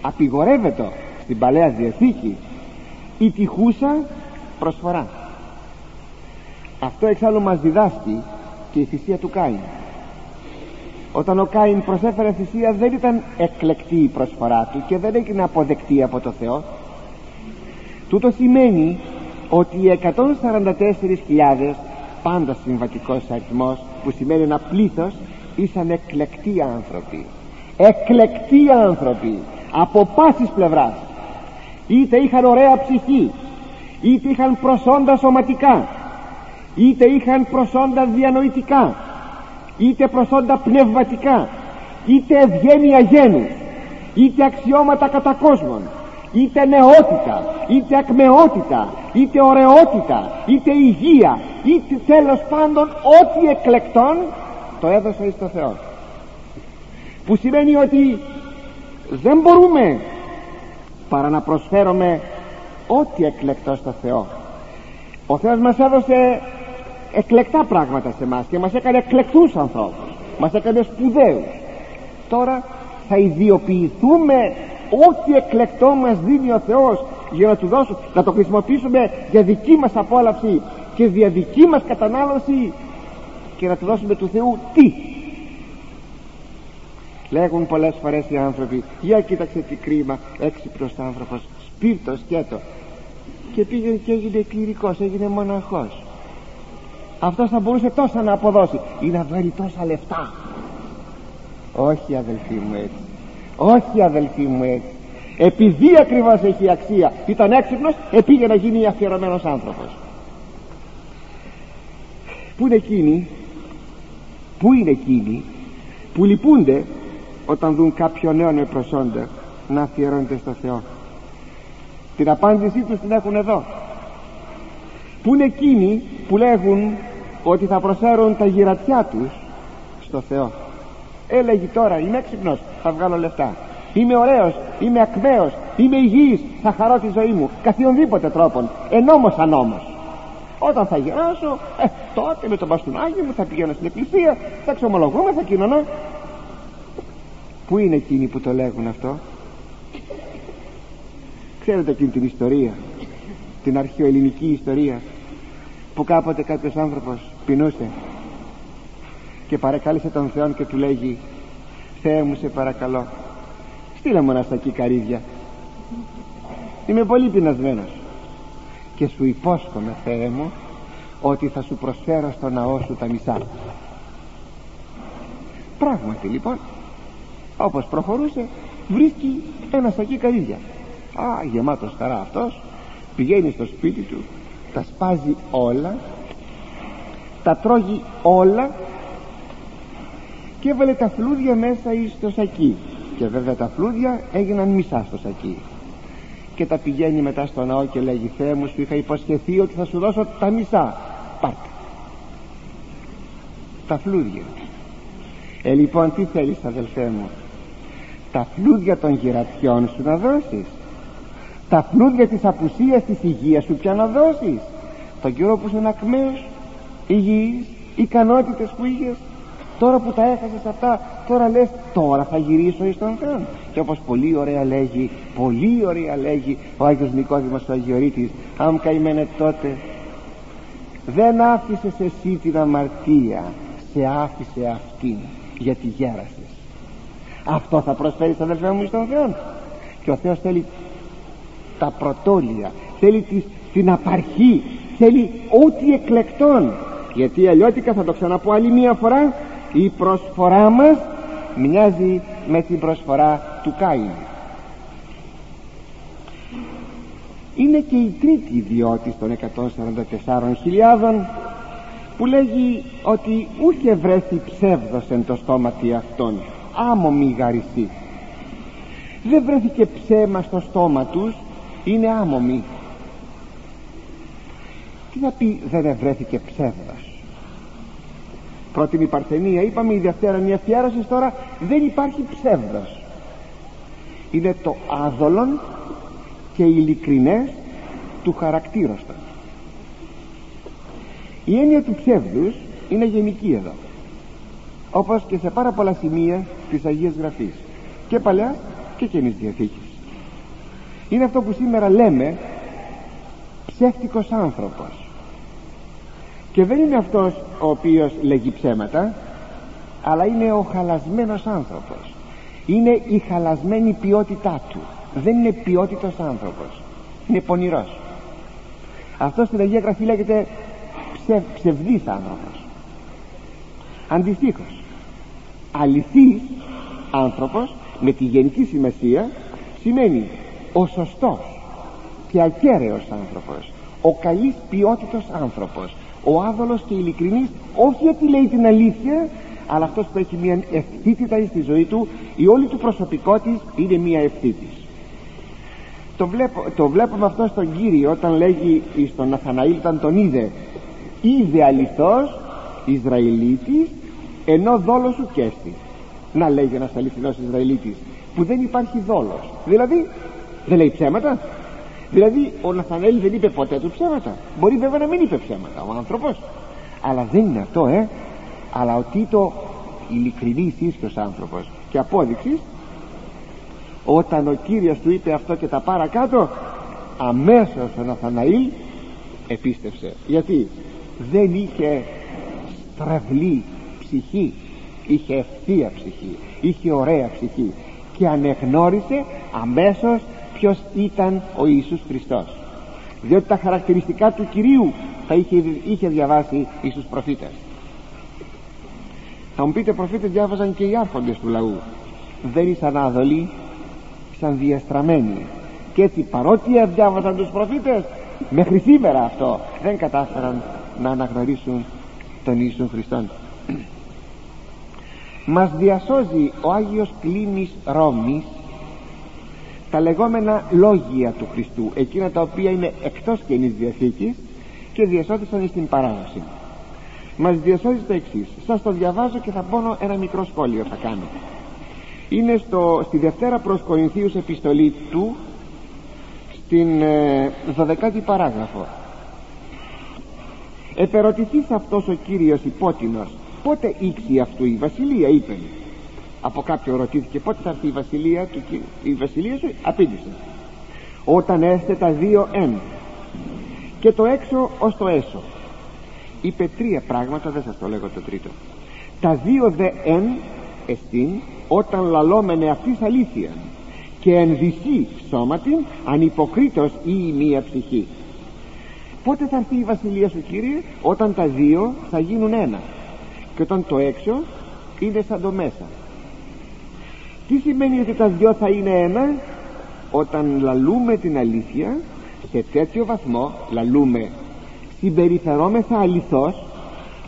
απειγορεύεται στην Παλαιά Διαθήκη η τυχούσα προσφορά. Αυτό εξάλλου μας διδάσκει και η θυσία του Κάιν όταν ο Κάιν προσέφερε θυσία δεν ήταν εκλεκτή η προσφορά του και δεν έγινε αποδεκτή από το Θεό. Τούτο σημαίνει ότι οι 144.000 πάντα συμβατικός αριθμός που σημαίνει ένα πλήθος ήσαν εκλεκτοί άνθρωποι. Εκλεκτοί άνθρωποι από πάσης πλευράς. Είτε είχαν ωραία ψυχή είτε είχαν προσόντα σωματικά είτε είχαν προσόντα διανοητικά είτε προσόντα πνευματικά είτε ευγένεια γένους είτε αξιώματα κατά κόσμον είτε νεότητα είτε ακμεότητα είτε ωραιότητα είτε υγεία είτε τέλος πάντων ό,τι εκλεκτών το έδωσα εις το Θεό. Που σημαίνει ότι δεν μπορούμε παρά να προσφέρουμε ό,τι εκλεκτό στο Θεό. Ο Θεός μας έδωσε εκλεκτά πράγματα σε μας και μας έκανε εκλεκτούς ανθρώπους. Μας έκανε σπουδαίους. Τώρα θα ιδιοποιηθούμε. Ό,τι εκλεκτό μας δίνει ο Θεός για να του δώσουμε να το χρησιμοποιήσουμε για δική μας απόλαυση και για δική μας κατανάλωση και να του δώσουμε του Θεού τι; Λέγουν πολλές φορές οι άνθρωποι για κοίταξε τι κρίμα έξυπνος άνθρωπος σπίρτος σκέτο και πήγε και έγινε κληρικός έγινε μοναχός αυτός θα μπορούσε τόσα να αποδώσει. Ή να βγάλει τόσα λεφτά. Όχι αδελφοί μου έτσι. Όχι αδελφοί μου έτσι. Επειδή ακριβώς έχει αξία ήταν έξυπνος επήγε να γίνει αφιερωμένος άνθρωπος. Πού είναι εκείνοι πού είναι εκείνοι που λυπούνται όταν δουν κάποιο νέο με προσόντα να αφιερώνεται στο Θεό; Την απάντησή τους την έχουν εδώ που είναι εκείνοι που λέγουν ότι θα προσφέρουν τα γυρατιά τους στο Θεό. Έλεγε τώρα είμαι έξυπνος θα βγάλω λεφτά. Είμαι ωραίος, είμαι ακμαίος, είμαι υγιής θα χαρώ τη ζωή μου καθιονδήποτε τρόπον ενόμος ανόμος όταν θα γεράσω ε, τότε με το μπαστούνάκι μου θα πηγαίνω στην εκκλησία θα ξομολογούμε, θα κοινωνώ. Πού είναι εκείνοι που το λέγουν αυτό; Ξέρετε εκείνη την ιστορία Την αρχαιοελληνική ιστορία; Που κάποτε κάποιος άνθρωπος πεινούσε Και παρακάλεσε τον Θεό και του λέγει Θεέ μου σε παρακαλώ Στείλε μου ένα στακί καρύδια. Είμαι πολύ πεινασμένος. Και σου υπόσχομαι Θεέ μου Ότι θα σου προσφέρω στο ναό σου τα μισά Πράγματι λοιπόν όπως προχωρούσε βρίσκει ένα σακί καρύδια. Α γεμάτος χαρά αυτός πηγαίνει στο σπίτι του τα σπάζει όλα τα τρώγει όλα και έβαλε τα φλούδια μέσα στο σακί. Και βέβαια τα φλούδια έγιναν μισά στο σακί. Και τα πηγαίνει μετά στο ναό και λέγει Θεέ μου σου είχα υποσχεθεί ότι θα σου δώσω τα μισά. Πάρτε τα φλούδια. Ε λοιπόν τι θέλεις αδελφέ μου; Τα φλούδια των γερατιών σου να δώσεις τα φλούδια της απουσίας της υγείας σου πια να δώσεις τον καιρό που είσαι ακμαίος υγιής ικανότητες που είχες. Τώρα που τα έχασες αυτά τώρα λες τώρα θα γυρίσω εις τον Θεό και όπως πολύ ωραία λέγει πολύ ωραία λέγει ο Άγιος Νικόδημος ο Αγιορείτης αν καημένε τότε δεν άφησες εσύ την αμαρτία σε άφησε αυτήν γιατί γέρασες αυτό θα προσφέρει αδελφέ μου στον Θεό και ο Θεός θέλει τα πρωτόλια θέλει την απαρχή θέλει ό,τι εκλεκτών γιατί αλλιώτικα θα το ξαναπώ άλλη μία φορά η προσφορά μας μοιάζει με την προσφορά του Κάιν. Είναι και η τρίτη ιδιώτης των 144.000 που λέγει ότι ούτε βρέθη ψεύδος εν το στόμα αυτών άμομη γαρισή δεν βρέθηκε ψέμα στο στόμα τους είναι άμομοι τι να πει δεν βρέθηκε ψεύδος. Πρώτη η Παρθενία είπαμε η Δευτέρα μια αφιέρωσης τώρα δεν υπάρχει ψεύδος. Είναι το άδολον και ειλικρινές του χαρακτήρωστα η έννοια του ψεύδους είναι γενική εδώ. Όπως και σε πάρα πολλά σημεία της Αγίας Γραφής. Και Παλαιά και Καινής Διαθήκης είναι αυτό που σήμερα λέμε ψεύτικος άνθρωπος. Και δεν είναι αυτός ο οποίος λέγει ψέματα αλλά είναι ο χαλασμένος άνθρωπος. Είναι η χαλασμένη ποιότητά του. Δεν είναι ποιότητος άνθρωπος. Είναι πονηρός. Αυτό στην Αγία Γραφή λέγεται ψευ, ψευδής άνθρωπος. Αντιστοίχως αληθής άνθρωπος με τη γενική σημασία σημαίνει ο σωστός και ακέραιος άνθρωπος ο καλής ποιότητος άνθρωπος ο άδολος και ειλικρινής όχι γιατί λέει την αλήθεια αλλά αυτός που έχει μια ευθύτητα στη ζωή του η όλη του προσωπικότητα είναι μια ευθύτης. Το, βλέπω, το βλέπουμε αυτό στον Κύριο όταν λέγει στον Ναθαναήλ όταν τον είδε είδε αληθώς Ισραηλίτης ενώ δόλος σου κέστη να λέγει ένας αληθινός Ισραηλίτης που δεν υπάρχει δόλος δηλαδή δεν λέει ψέματα. Δηλαδή ο Ναθανέλ δεν είπε ποτέ του ψέματα. Μπορεί βέβαια να μην είπε ψέματα ο άνθρωπος. Αλλά δεν είναι αυτό ε. Αλλά ότι το ειλικρινής ίσιος άνθρωπος και απόδειξης όταν ο Κύριος του είπε αυτό και τα παρακάτω αμέσως ο Ναθαναήλ επίστευσε. Γιατί δεν είχε στραβλή ψυχή είχε ευθεία ψυχή είχε ωραία ψυχή και ανεγνώρισε αμέσως ποιος ήταν ο Ιησούς Χριστός. Διότι τα χαρακτηριστικά του Κυρίου θα είχε, είχε διαβάσει Ιησούς προφήτες. Θα μου πείτε προφήτες διάβαζαν και οι άρχοντες του λαού. Δεν ήσαν άδολοι ήσαν διαστραμμένοι. Και έτσι παρότι διάβαζαν τους προφήτες μέχρι σήμερα αυτό δεν κατάφεραν να αναγνωρίσουν τον Ιησού Χριστόν. Μας διασώζει ο Άγιος Κλήμης Ρώμης τα λεγόμενα λόγια του Χριστού εκείνα τα οποία είναι εκτός Καινής Διαθήκης και διασώθησαν στην παράδοση. Μας διασώζει το εξής. σας το διαβάζω και θα πω ένα μικρό σχόλιο θα κάνω. Είναι στο, στη Δευτέρα προς Κορινθίους επιστολή του στην ε, 12η παράγραφο. Επερωτηθείς αυτός ο Κύριος υπότινος πότε ήξει αυτού η βασιλεία είπε από κάποιον ρωτήθηκε πότε θα έρθει η βασιλεία του η βασιλεία σου απήντησε. Όταν έστε τα δύο εν. Και το έξω ως το έσω. Είπε τρία πράγματα δεν σας το λέγω το τρίτο. Τα δύο δε εν εστίν όταν λαλόμενε αυτής αλήθεια. Και εν δυσί σώματιν ανυποκρίτως ή η μία ψυχή. Πότε θα έρθει η βασιλεία σου Κύριε όταν τα δύο θα γίνουν ένα. Και όταν το έξω είναι σαν το μέσα τι σημαίνει ότι τα δυο θα είναι ένα; Όταν λαλούμε την αλήθεια σε τέτοιο βαθμό λαλούμε συμπεριφερόμεθα αληθώς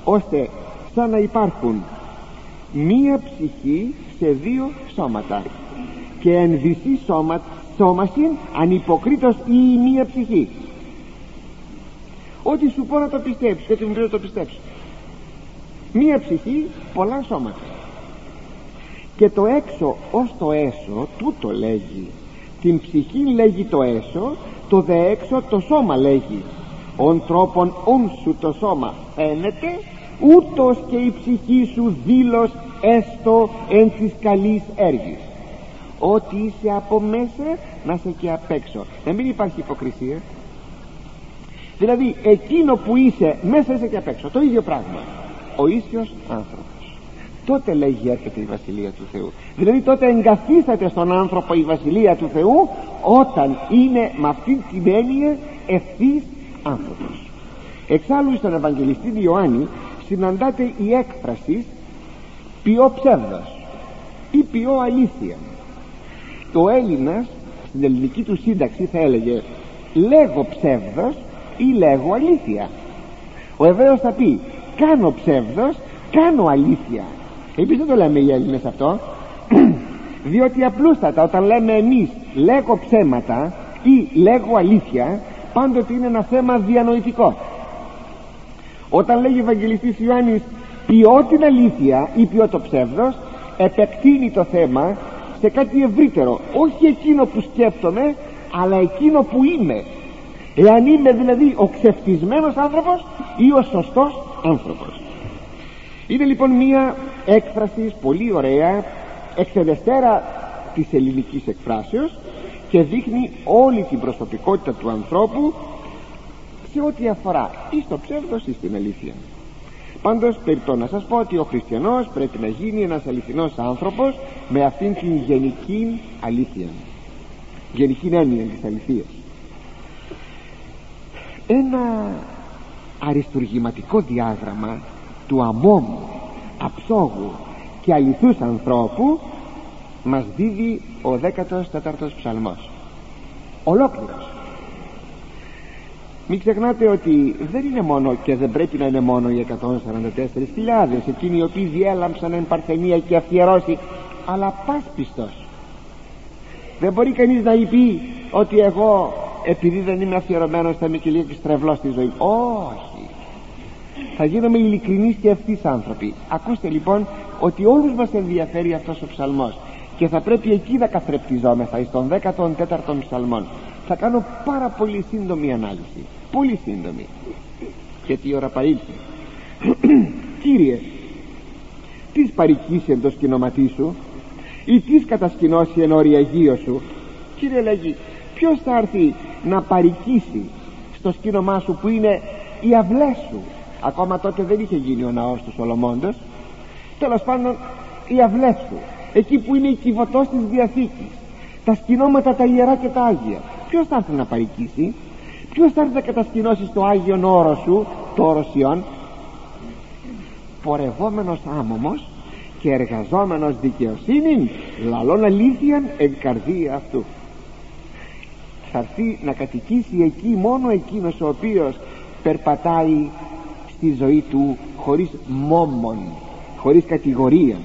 ώστε σαν να υπάρχουν μία ψυχή σε δύο σώματα. Και εν δυσί σώμα, σώμασιν ανυποκρίτως ή μία ψυχή. Ό,τι σου πω να το πιστέψεις και ό,τι μου πει να το πιστέψεις. Μία ψυχή πολλά σώματα και το έξω ως το έσω τούτο λέγει. Την ψυχή λέγει το έσω το δε έξω το σώμα λέγει. Ον τρόπον ον σου το σώμα φαίνεται ούτως και η ψυχή σου δήλως έστω εν της καλής έργης. Ότι είσαι από μέσα να είσαι και απ' έξω. Να μην υπάρχει υποκρισία. Δηλαδή εκείνο που είσαι μέσα είσαι και απ' έξω. Το ίδιο πράγμα. Ο ίσιος άνθρωπος τότε λέγει έρχεται η Βασιλεία του Θεού. Δηλαδή τότε εγκαθίσταται στον άνθρωπο η Βασιλεία του Θεού όταν είναι με αυτή την έννοια ευθύς άνθρωπος. Εξάλλου στον Ευαγγελιστή Ιωάννη συναντάται η έκφραση ποιό ψεύδος ή ποιό αλήθεια το Έλληνας στην ελληνική του σύνταξη θα έλεγε λέγω ψεύδος ή λέγω αλήθεια ο Εβραίος θα πει κάνω ψεύδος κάνω αλήθεια εμείς δεν το λέμε οι Έλληνες αυτό. [clears throat] Διότι απλούστατα όταν λέμε εμείς λέγω ψέματα ή λέγω αλήθεια πάντοτε είναι ένα θέμα διανοητικό. Όταν λέγει ο Ευαγγελιστής Ιωάννης ποιό την αλήθεια ή ποιό το ψεύδος επεκτείνει το θέμα σε κάτι ευρύτερο. Όχι εκείνο που σκέφτομαι αλλά εκείνο που είμαι. Εάν είμαι δηλαδή ο ξεφτισμένος άνθρωπος ή ο σωστός άνθρωπος. Είναι λοιπόν μία έκφρασης πολύ ωραία εξεδεστέρα της ελληνικής εκφράσεως και δείχνει όλη την προσωπικότητα του ανθρώπου σε ό,τι αφορά ή στο ψεύδος ή στην αλήθεια. Πάντως περιττώ να σας πω ότι ο χριστιανός πρέπει να γίνει ένας αληθινός άνθρωπος με αυτήν την γενική αλήθεια. Γενική έννοια της αληθείας. Ένα αριστουργηματικό διάγραμμα του αμόμου, αψόγου και αληθούς ανθρώπου μας δίδει ο 14ος ψαλμός. Ολόκληρος. Μην ξεχνάτε ότι δεν είναι μόνο και δεν πρέπει να είναι μόνο οι 144.000 εκείνοι οι οποίοι διέλαμψαν εν παρθενία και αφιερώσει αλλά πας πιστός δεν μπορεί κανείς να πει ότι εγώ επειδή δεν είμαι αφιερωμένος θα είμαι και λίγο στρεβλό στη ζωή. Όχι θα γίνομαι ειλικρινείς και ευθύς άνθρωποι. Ακούστε λοιπόν ότι όλους μας ενδιαφέρει αυτός ο ψαλμός και θα πρέπει εκεί να καθρεπτιζόμεθα στον 14ο ψαλμόν. Θα κάνω πάρα πολύ σύντομη ανάλυση. Πολύ σύντομη. Γιατί η ώρα παρήλθε [clears throat] Κύριε τις παρικήσει εν το σκηνοματί σου ή τις κατασκηνώσει εν οριακείο σου; Κύριε λέγει ποιος θα έρθει να παρικήσει στο σκήνομά σου που είναι οι αυλές σου; Ακόμα τότε δεν είχε γίνει ο ναός του Σολομώντος. Τέλος πάντων οι αυλές σου εκεί που είναι η κυβωτός της Διαθήκης τα σκηνώματα τα ιερά και τα Άγια ποιος θα έρθει να παρικήσει ποιος θα έρθει να κατασκηνώσει στο Άγιον όρο σου το όρος Ιών πορευόμενος άμωμος και εργαζόμενος δικαιοσύνη λαλών αλήθειαν εν καρδία αυτού. Θα έρθει να κατοικήσει εκεί μόνο εκείνος ο οποίος περπατάει στη ζωή του χωρίς μόμον χωρίς κατηγορία.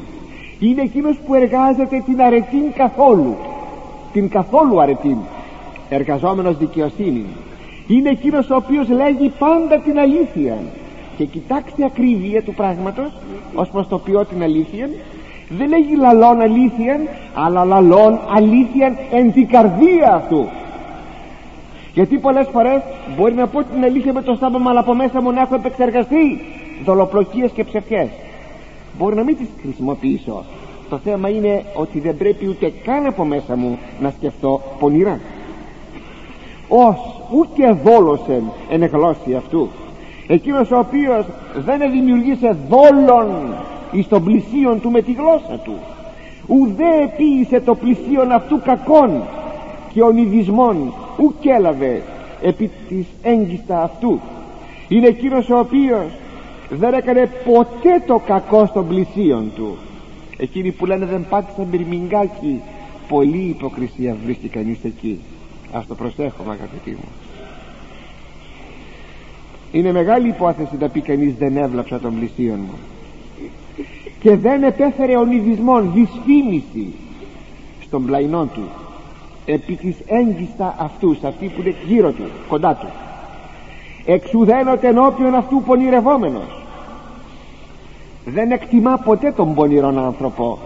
Είναι εκείνος που εργάζεται την αρετήν καθόλου την καθόλου αρετήν εργαζόμενος δικαιοσύνη. Είναι εκείνος ο οποίος λέγει πάντα την αλήθεια. Και κοιτάξτε ακρίβεια του πράγματος ως προς το ποιό την αλήθεια δεν λέγει λαλών αλήθεια αλλά λαλών αλήθεια εν την καρδία αυτού γιατί πολλές φορές μπορεί να πω την αλήθεια με το στάμπαμα αλλά από μέσα μου να έχω επεξεργαστεί δολοπλοκίες και ψευκές. Μπορεί να μην τις χρησιμοποιήσω. Το θέμα είναι ότι δεν πρέπει ούτε καν από μέσα μου να σκεφτώ πονηρά. Ως ούτε δόλωσεν εν γλώσση αυτού. Εκείνος ο οποίος δεν δημιουργήσε δόλων εις τον πλησίον του με τη γλώσσα του. Ουδέ επίησε το πλησίον αυτού κακών και ονειδισμών ουκ έλαβε επί της έγκυστας αυτού. Είναι εκείνος ο οποίος δεν έκανε ποτέ το κακό στον πλησίον του. Εκείνοι που λένε δεν πάτησαν μπυρμιγκάκι πολλή υποκρισία βρίσκει κανείς εκεί. Ας το προσέχουμε αγαπητοί μου. Είναι μεγάλη υπόθεση να πει κανείς δεν έβλαψα τον πλησίον μου και δεν επέφερε ονειδισμόν δυσφήμιση στον πλαϊνό του επί της έγκυστας αυτούς αυτοί που είναι γύρω τους κοντά τους. Εξουδένωτε ενώπιον αυτού πονηρευόμενος. Δεν εκτιμά ποτέ τον πονηρόν άνθρωπο.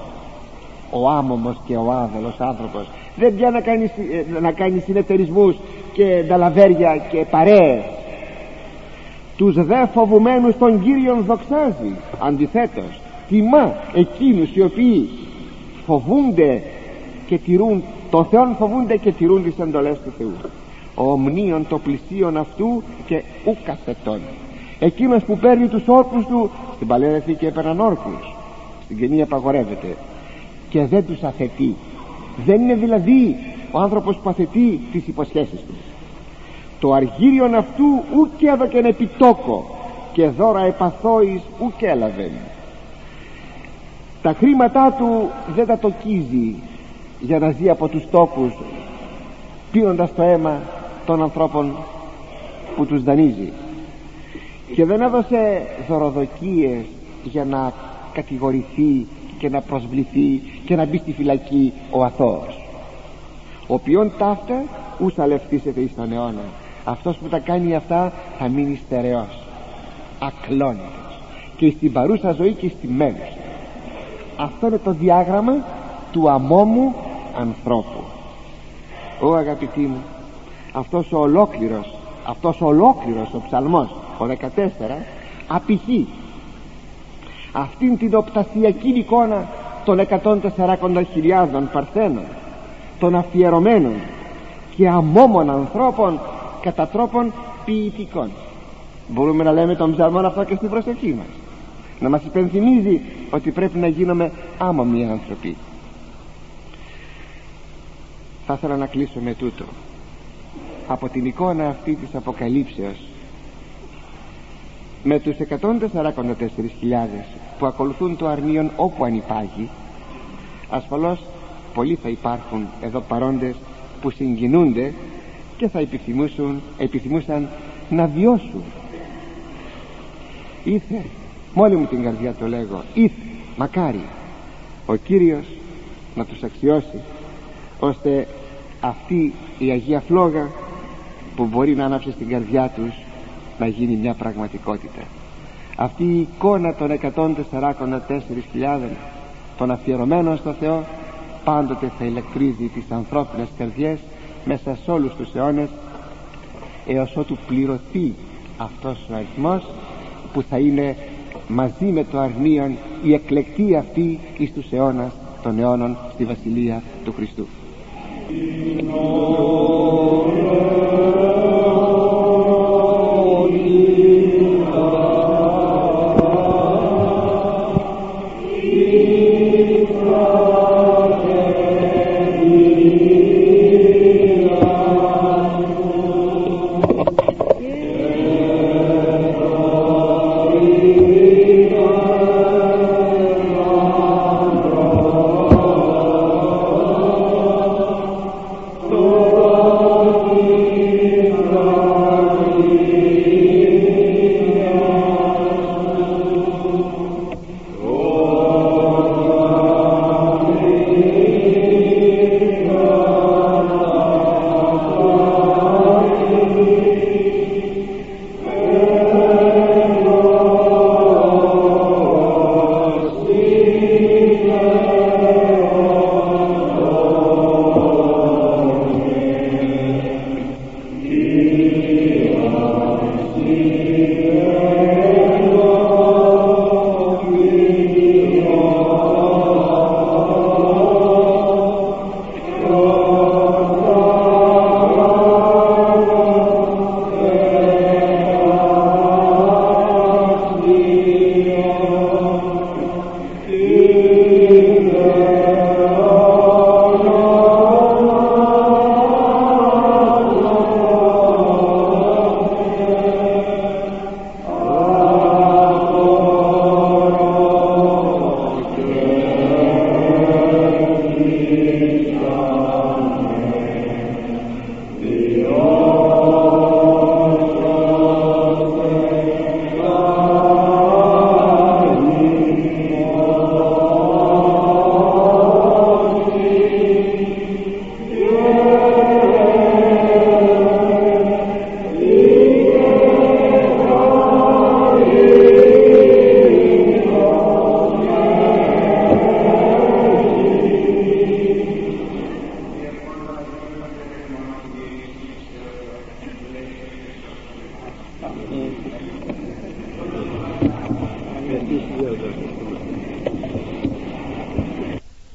Ο άμωμος και ο άδελος άνθρωπος. Δεν πια να κάνει, ε, να κάνει συνεταιρισμούς και νταλαβέρια και παρέες. Τους δε φοβουμένους των Κύριων δοξάζει. Αντιθέτως τιμά εκείνους οι οποίοι φοβούνται και τηρούν το Θεόν φοβούνται και τηρούν τις εντολές του Θεού. Ο ομνίων το πλησίον αυτού και ουκαθετών. Εκείνος που παίρνει τους όρκους του στην Παλαιά Θήκη έπαιρναν όρκους. Στην Καινή απαγορεύεται. Και δεν τους αθετεί. Δεν είναι δηλαδή ο άνθρωπος που αθετεί τις υποσχέσεις του. Το αργύριον αυτού ουκ έδωκεν επιτόκο και δώρα επαθόης ουκ έλαβε τα χρήματά του δεν τα τοκίζει για να ζει από τους τόκους πίνοντας το αίμα των ανθρώπων που τους δανείζει. Και δεν έδωσε δωροδοκίες για να κατηγορηθεί και να προσβληθεί και να μπει στη φυλακή ο αθώος. Ο οποίον ταύτα ούσα λευτήσεται εις τον αιώνα. Αυτός που τα κάνει αυτά θα μείνει στερεός ακλόνητος και στην παρούσα ζωή και στη μένουσα αυτό είναι το διάγραμμα του αμόμου ανθρώπου. Ω αγαπητοί μου αυτός ο ολόκληρος αυτός ο ολόκληρος ο ψαλμός ο 14 απηχεί. Αυτήν την οπτασιακή εικόνα των 140.000 παρθένων των αφιερωμένων και αμόμων ανθρώπων κατά τρόπον ποιητικών. Μπορούμε να λέμε τον ψαλμόν αυτό και στην προσοχή μας. Να μας υπενθυμίζει ότι πρέπει να γίνουμε άμομοι άνθρωποι θα ήθελα να κλείσω με τούτο. Από την εικόνα αυτή της αποκαλύψεως με τους 144.000 που ακολουθούν το αρνίον όπου ανυπάγει ασφαλώς πολλοί θα υπάρχουν εδώ παρόντες που συγκινούνται και θα επιθυμούσαν, επιθυμούσαν να βιώσουν. Ήθε μόλι μου την καρδιά το λέγω ήθε μακάρι ο Κύριος να τους αξιώσει ώστε αυτή η Αγία Φλόγα που μπορεί να ανάψει στην καρδιά τους να γίνει μια πραγματικότητα. Αυτή η εικόνα των 144.000 των αφιερωμένων στο Θεό πάντοτε θα ηλεκτρίζει τις ανθρώπινες καρδιές μέσα σε όλους τους αιώνες έως ότου πληρωθεί αυτός ο αριθμός που θα είναι μαζί με το αρνίον η εκλεκτή αυτή εις τους αιώνας των αιώνων στη Βασιλεία του Χριστού in nomine